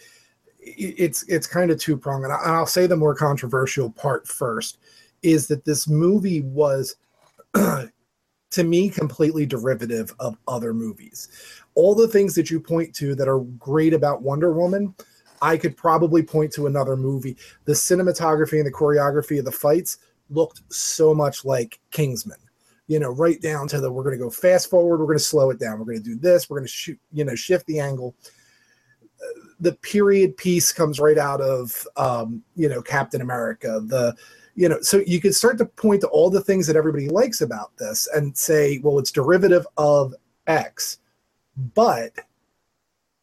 it's it's kind of two pronged, and I'll say the more controversial part first is that this movie was to me completely derivative of other movies. All the things that you point to that are great about Wonder Woman, I could probably point to another movie. The cinematography and the choreography of the fights looked so much like Kingsman. You know, right down to the we're going to go fast forward, we're going to slow it down, we're going to do this, we're going to shoot, you know, shift the angle. The period piece comes right out of, um, you know, Captain America. The, you know, so you could start to point to all the things that everybody likes about this and say, well, it's derivative of X, but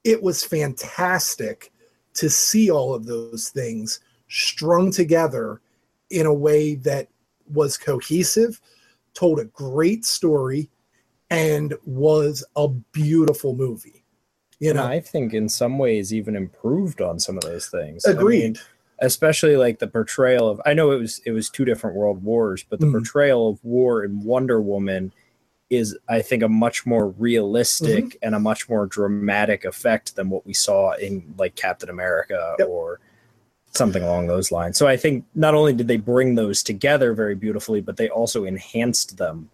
it was fantastic to see all of those things strung together in a way that was cohesive, told a great story, and was a beautiful movie. You And know, I think in some ways even improved on some of those things. I mean, agreed. especially like the portrayal of I know it was it was two different world wars, but the Mhm. portrayal of war in Wonder Woman is I think a much more realistic Mm-hmm. and a much more dramatic effect than what we saw in like Captain America Yep. or something along those lines. So I think not only did they bring those together very beautifully, but they also enhanced them.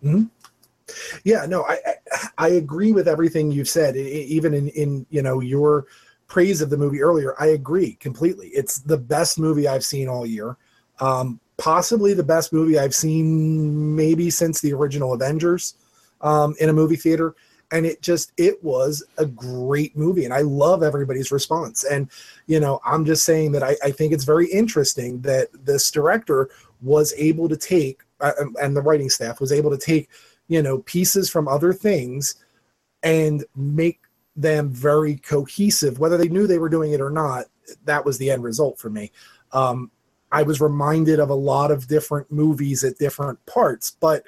Yeah, no, I, I I agree with everything you've said. Even in in you know your praise of the movie earlier, I agree completely. It's the best movie I've seen all year. Um, possibly the best movie I've seen maybe since the original Avengers um, in a movie theater. And it just it was a great movie, and I love everybody's response. And you know, I'm just saying that I, I think it's very interesting that this director was able to take, uh, and the writing staff was able to take you know pieces from other things and make them very cohesive whether they knew they were doing it or not that was the end result for me. Um, i was reminded of a lot of different movies at different parts but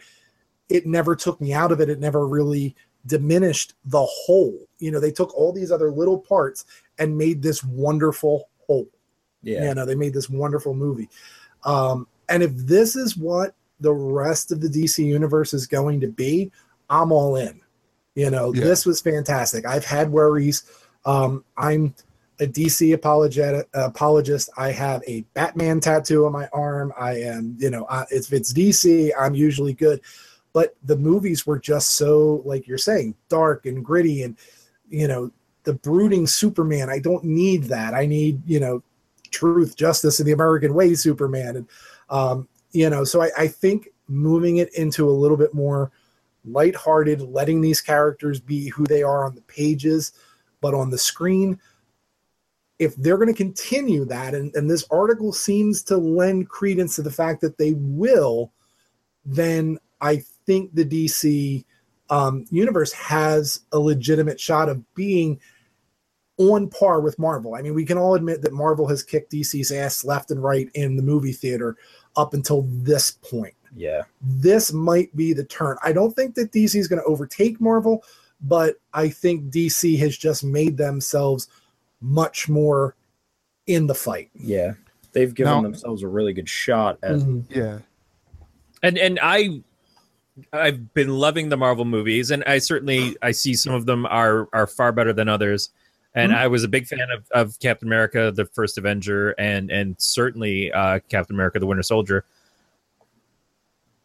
it never took me out of it. It never really diminished the whole. You know they took all these other little parts and made this wonderful whole. Yeah. you know they made this wonderful movie. Um, and if this is what the rest of the dc universe is going to be i'm all in. You know Yeah. this was fantastic. I've had worries. Um, i'm a dc apologetic apologist. I have a batman tattoo on my arm. I am you know I, if it's dc i'm usually good. But the movies were just so like you're saying dark and gritty and you know the brooding superman i don't need that. I need you know truth justice and the american way superman. And um, you know so I, I think moving it into a little bit more lighthearted letting these characters be who they are on the pages but on the screen if they're going to continue that and, and this article seems to lend credence to the fact that they will then i think the dc um, universe has a legitimate shot of being on par with Marvel. I mean, we can all admit that Marvel has kicked DC's ass left and right in the movie theater up until this point. Yeah. This might be the turn. I don't think that DC is going to overtake Marvel, but I think DC has just made themselves much more in the fight. Yeah. They've given Now- themselves a really good shot at mm-hmm. Yeah. and and I I've been loving the Marvel movies, and I certainly I see some of them are are far better than others. And Mhm. I was a big fan of, of Captain America, the first Avenger, and and certainly uh, Captain America, the Winter Soldier.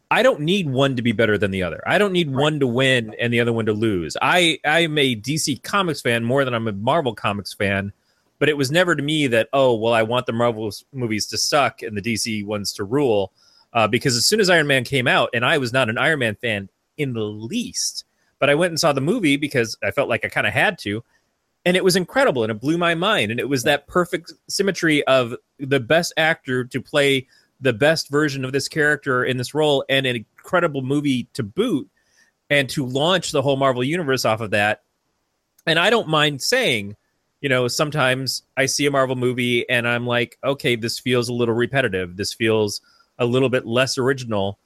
I don't need one to be better than the other. I don't need one to win and the other one to lose. I I'm a DC Comics fan more than I'm a Marvel Comics fan, but it was never to me that oh well I want the Marvel movies to suck and the DC ones to rule uh, because as soon as Iron Man came out, and I was not an Iron Man fan in the least, but I went and saw the movie because I felt like I kind of had to, and it was incredible and it blew my mind. And it was that perfect symmetry of the best actor to play the best version of this character in this role, and an incredible movie to boot, and to launch the whole Marvel universe off of that. And I don't mind saying, you know, sometimes I see a Marvel movie and I'm like, okay, this feels a little repetitive. This feels a little bit less original.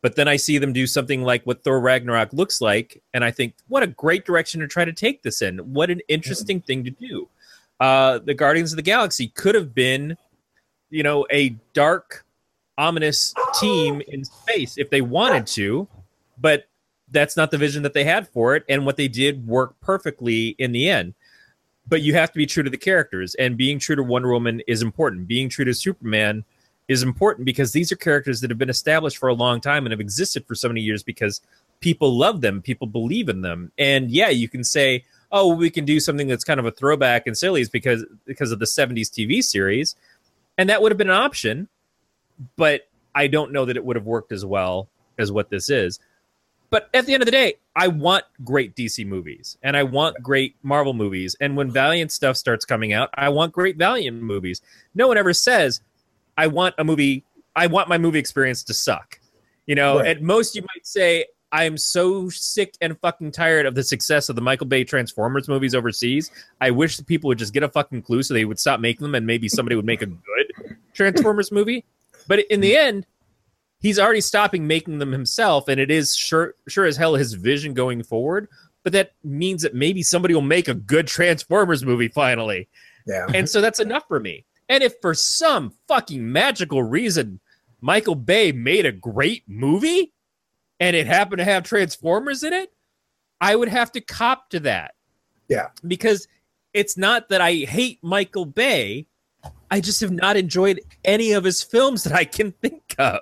But then I see them do something like what Thor Ragnarok looks like, and I think, what a great direction to try to take this in. What an interesting thing to do. Uh, the Guardians of the Galaxy could have been, you know, a dark, ominous team in space if they wanted to, but that's not the vision that they had for it. And what they did worked perfectly in the end. But you have to be true to the characters, and being true to Wonder Woman is important. Being true to Superman is important because these are characters that have been established for a long time and have existed for so many years because people love them, people believe in them. And yeah, you can say, oh, we can do something that's kind of a throwback and sillies because because of the 70s TV series. And that would have been an option, but I don't know that it would have worked as well as what this is. But at the end of the day, I want great DC movies and I want great Marvel movies. And when Valiant stuff starts coming out, I want great Valiant movies. No one ever says, I want a movie, I want my movie experience to suck. You know, Right. at most you might say, I'm so sick and fucking tired of the success of the Michael Bay Transformers movies overseas. I wish that people would just get a fucking clue so they would stop making them and maybe somebody would make a good Transformers movie. But in the end, he's already stopping making them himself, and it is sure sure as hell his vision going forward. But that means that maybe somebody will make a good Transformers movie finally. Yeah. And so that's enough for me. And if for some fucking magical reason Michael Bay made a great movie and it happened to have Transformers in it, I would have to cop to that. Yeah. Because it's not that I hate Michael Bay, I just have not enjoyed any of his films that I can think of.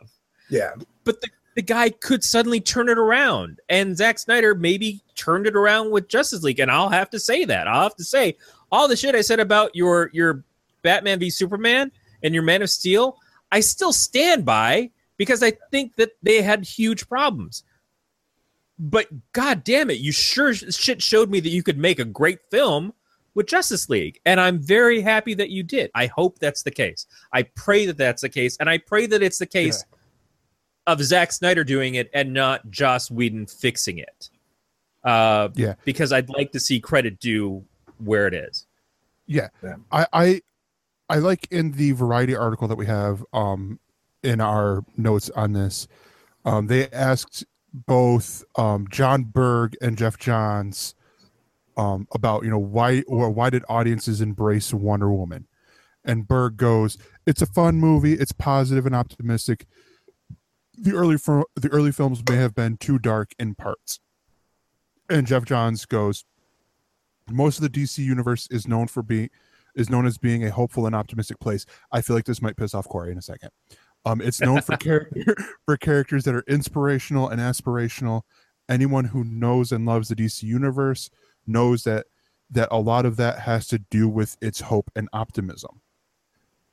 Yeah. But the, the guy could suddenly turn it around. And Zack Snyder maybe turned it around with Justice League. And I'll have to say that. I'll have to say all the shit I said about your your Batman v Superman and your Man of Steel, I still stand by because I think that they had huge problems. But god damn it, you sure shit showed me that you could make a great film with Justice League. And I'm very happy that you did. I hope that's the case. I pray that that's the case. And I pray that it's the case of Zack Snyder doing it and not Joss Whedon fixing it. Uh, Yeah. Because I'd like to see credit due where it is. Yeah. Yeah. I, I I like in the variety article that we have um in our notes on this, um, they asked both um Jon Berg and Geoff Johns um about you know why or why did audiences embrace Wonder Woman? And Berg goes, It's a fun movie, it's positive and optimistic. The early fir- the early films may have been too dark in parts. And Geoff Johns goes, most of the DC universe is known for being is known as being a hopeful and optimistic place. I feel like this might piss off Corey in a second. Um, it's known for character for characters that are inspirational and aspirational. Anyone who knows and loves the DC universe knows that that a lot of that has to do with its hope and optimism.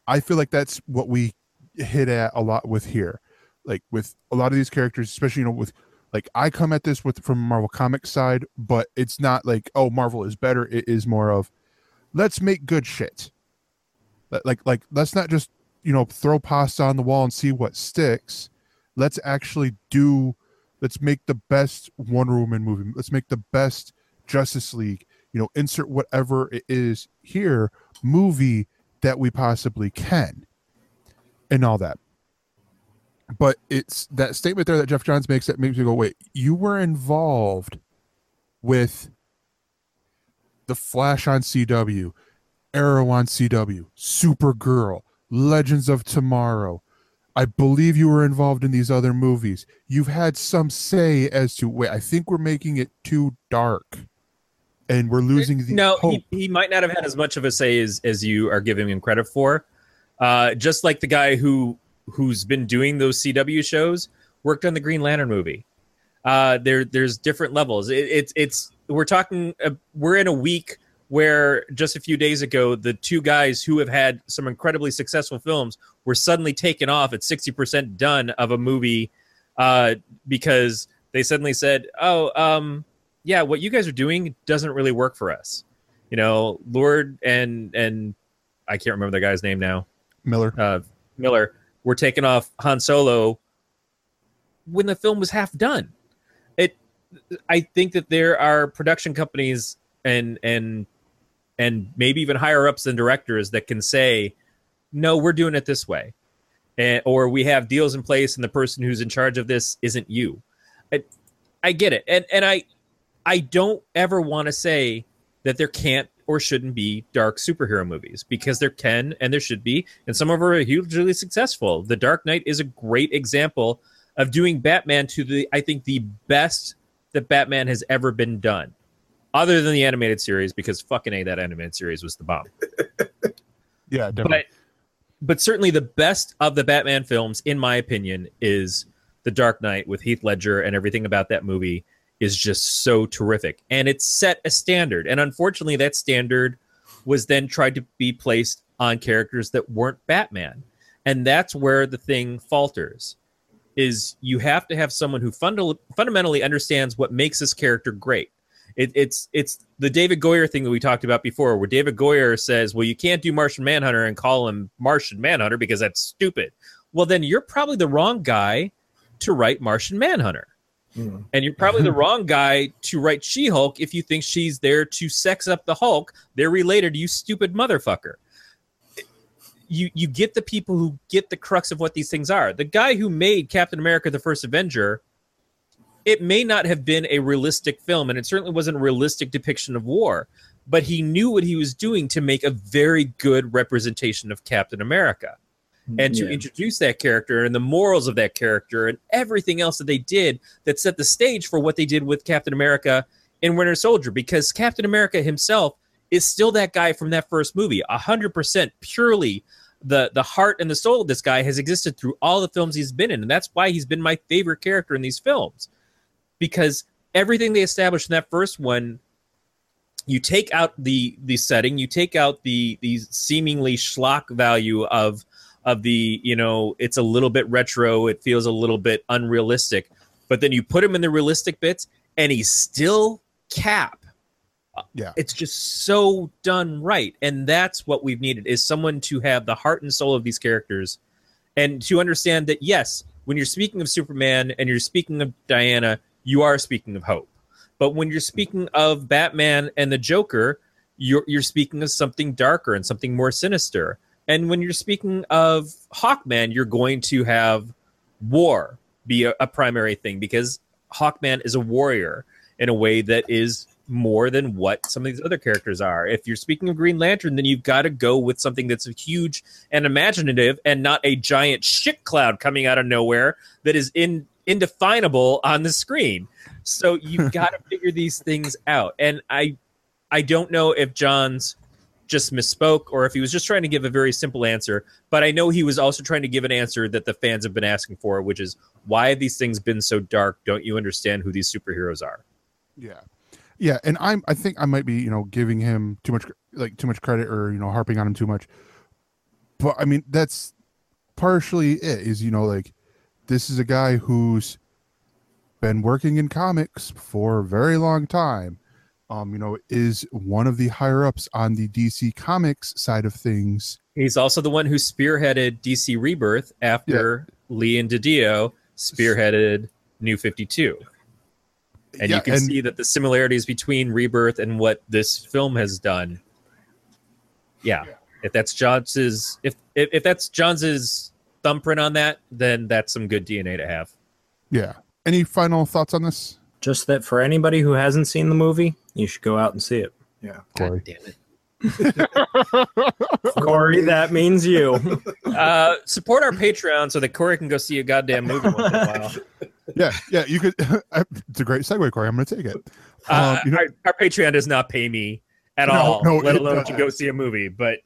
I feel like that's what we hit at a lot with here, like with a lot of these characters, especially you know with like I come at this with from Marvel Comics side, but it's not like oh Marvel is better. It is more of let's make good shit. Like like, let's not just you know throw pasta on the wall and see what sticks. Let's actually do. Let's make the best Wonder Woman movie. Let's make the best Justice League. You know, insert whatever it is here movie that we possibly can, and all that but it's that statement there that Geoff Johns makes that makes me go, wait, you were involved with the Flash on CW, Arrow on CW, Supergirl, Legends of Tomorrow. I believe you were involved in these other movies. You've had some say as to wait, I think we're making it too dark. And we're losing the no, hope. he, he might not have had as much of a say as, as you are giving him credit for. Uh, just like the guy who who's been doing those CW shows worked on the Green Lantern movie. Uh, there there's different levels. It, it's it's we're talking uh, we're in a week where just a few days ago the two guys who have had some incredibly successful films were suddenly taken off at 60% done of a movie uh, because they suddenly said, "Oh, um, yeah, what you guys are doing doesn't really work for us." You know, Lord and and I can't remember the guy's name now. Miller. Uh, Miller were taken off Han Solo when the film was half done. I think that there are production companies and and and maybe even higher ups than directors that can say, no, we're doing it this way, and, or we have deals in place, and the person who's in charge of this isn't you. I, I get it, and and I, I don't ever want to say that there can't or shouldn't be dark superhero movies because there can and there should be, and some of them are hugely successful. The Dark Knight is a great example of doing Batman to the I think the best that Batman has ever been done, other than the animated series because fucking a that animated series was the bomb. Yeah, definitely. But but certainly the best of the Batman films, in my opinion, is The Dark Knight with Heath Ledger and everything about that movie is just so terrific. And it set a standard. And unfortunately, that standard was then tried to be placed on characters that weren't Batman. And that's where the thing falters. Is you have to have someone who funda- fundamentally understands what makes this character great. It, it's it's the David Goyer thing that we talked about before, where David Goyer says, "Well, you can't do Martian Manhunter and call him Martian Manhunter because that's stupid." Well, then you're probably the wrong guy to write Martian Manhunter. Mm. And you're probably the wrong guy to write She Hulk if you think she's there to sex up the Hulk. They're related, you stupid motherfucker. You you get the people who get the crux of what these things are. The guy who made Captain America: The First Avenger, it may not have been a realistic film, and it certainly wasn't a realistic depiction of war. But he knew what he was doing to make a very good representation of Captain America mm, and to Yeah. introduce that character and the morals of that character and everything else that they did that set the stage for what they did with Captain America in Winter Soldier because Captain America himself is still that guy from that first movie. 100% purely the the heart and the soul of this guy has existed through all the films he's been in. And that's why he's been my favorite character in these films. Because everything they established in that first one you take out the the setting you take out the the seemingly schlock value of of the you know it's a little bit retro it feels a little bit unrealistic. But then you put him in the realistic bits and he's still cap Yeah. it's just so done right and that's what we've needed is someone to have the heart and soul of these characters and to understand that yes when you're speaking of superman and you're speaking of diana you are speaking of hope but when you're speaking of batman and the joker you're you're speaking of something darker and something more sinister and when you're speaking of hawkman you're going to have war be a, a primary thing because hawkman is a warrior in a way that is more than what some of these other characters are. If you're speaking of Green Lantern, then you've got to go with something that's huge and imaginative and not a giant shit cloud coming out of nowhere that is in indefinable on the screen. So you've got to figure these things out. And I I don't know if Johns just misspoke or if he was just trying to give a very simple answer, but I know he was also trying to give an answer that the fans have been asking for, which is why have these things been so dark? Don't you understand who these superheroes are? Yeah. Yeah, and I'm I think I might be, you know, giving him too much like too much credit or, you know, harping on him too much. But I mean, that's partially it is, you know, like this is a guy who's been working in comics for a very long time. Um, you know, is one of the higher ups on the DC Comics side of things. He's also the one who spearheaded DC Rebirth after Lee and DiDio spearheaded New 52. And Yeah, you can see that the similarities between Rebirth and what this film has done. Yeah. If that's Johns's if, if if that's Johns's thumbprint on that, then that's some good DNA to have. Yeah. Any final thoughts on this, Just that for anybody who hasn't seen the movie, you should go out and see it. Yeah, Corey? God damn it. Corey, that means you. Uh, support our Patreon so that Corey can go see a goddamn movie once in a while. Yeah, yeah, you could. it's a great segue, Corey. I'm going to take it. Uh, Um, you know- our, our Patreon does not pay me at No, all, no, let alone to go see a movie. But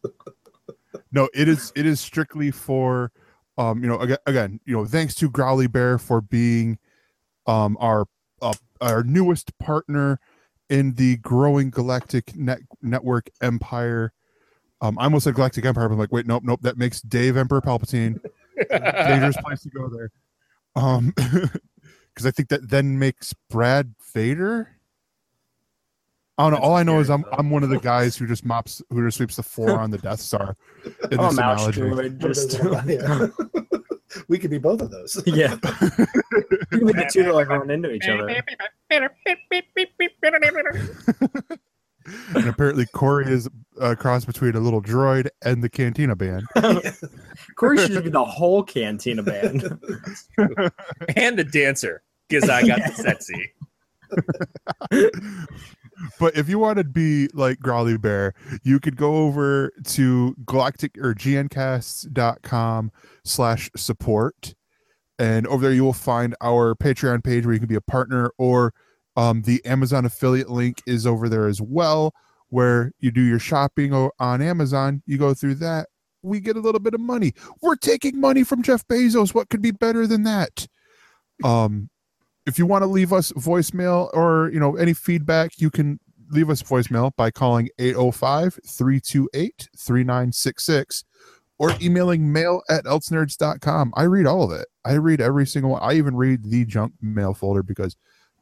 no it is it is strictly for um you know again, again you know thanks to growly bear for being um our uh, our newest partner in the growing galactic net network empire um i almost said galactic empire but i'm like wait nope nope that makes dave emperor palpatine dangerous place to go there um because i think that then makes brad vader I don't know. All I know is I'm I'm one of the guys who just mops who just sweeps the floor on the Death Star in Oh, this mouse analogy. just Yeah. we could be both of those. yeah. You can be the two that like run into each other. And apparently Corey is uh, a cross between a little droid and the Cantina band. Corey should be the whole Cantina band. and the dancer because I got the sexy. But if you want to be like Growly Bear, you could go over to galactic or gncast.com slash support. And over there you will find our Patreon page where you can be a partner or um, the Amazon affiliate link is over there as well, where you do your shopping on Amazon. You go through that. We get a little bit of money. We're taking money from Jeff Bezos. What could be better than that? Um, if you want to leave us voicemail or you know any feedback, you can leave us voicemail by calling 805-328-3966 or emailing mail at elsenerds.com. I read all of it. I read every single one. I even read the junk mail folder because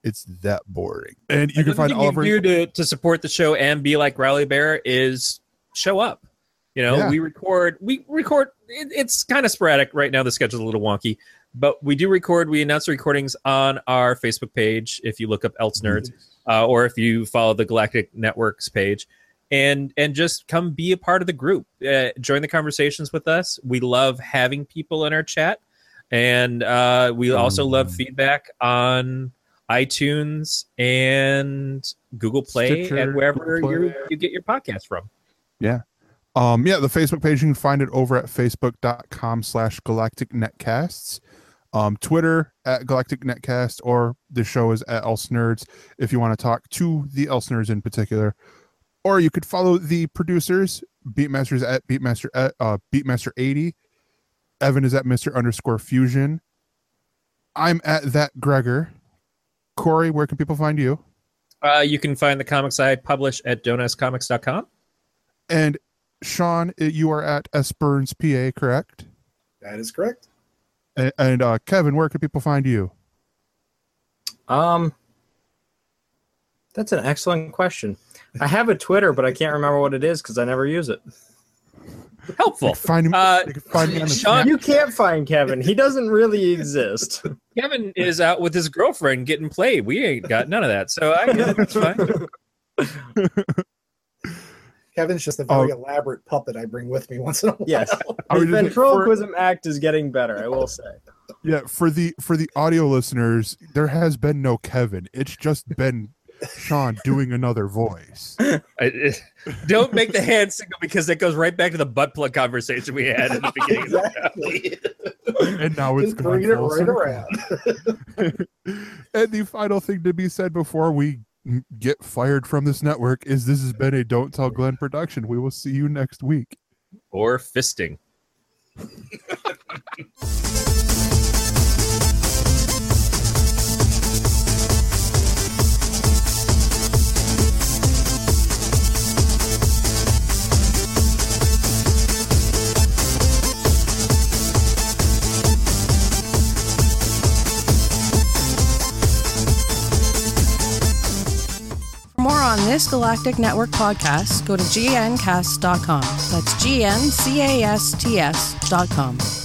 it's that boring. And you can find all you of can our do to, to support the show and be like Growly Bear is show up. You know, Yeah. we record, we record, it, it's kind of sporadic right now. The schedule's a little wonky, but we do record. We announce the recordings on our Facebook page if you look up Else Nerds, uh, or if you follow the Galactic Netcasts page. And and just come be a part of the group. Uh, join the conversations with us. We love having people in our chat, and uh, we also love feedback on iTunes and Google Play Stitcher, and wherever Play. you you get your podcast from. Yeah. Um, yeah, the Facebook page, you can find it over at facebook.com slash galactic netcasts. Um, Twitter at Galactic Netcast, or the show is at Else Nerds if you want to talk to the Else Nerds in particular. Or you could follow the producers, Beatmasters at Beatmaster at uh, Beatmaster80. Evan is at Mr. underscore fusion. I'm at that Gregor. Corey, where can people find you? Uh, you can find the comics I publish at donascomics.com. And Shawn, uh, you are at S Burns PA, correct? That is correct. And, and uh, Kevin, where can people find you? Um, that's an excellent question. I have a Twitter, but I can't remember what it is because I never use it. Helpful. Find him. Uh, you can find me on the Sean- Snap- You can't find Kevin. He doesn't really exist. Kevin is out with his girlfriend getting played. We ain't got none of that. So I get it. It's fine. Kevin's just a Oh. very elaborate puppet I bring with me once in a while. Yes. I His was just- ventriloquism act is getting better, I will say. Yeah, for the for the audio listeners, there has been no Kevin. It's just been Shawn doing another voice. I- it- don't make the hand signal because that goes right back to the butt plug conversation we had in the beginning. of the And now it's Just gone bringing it right circle. around. and the final thing to be said before we get fired from this network is this has been a Don't Tell Glenn production. We will see you next week. Or fisting. More on this Galactic Netcast podcast, go to gncast.com. That's G N C A S T S.com.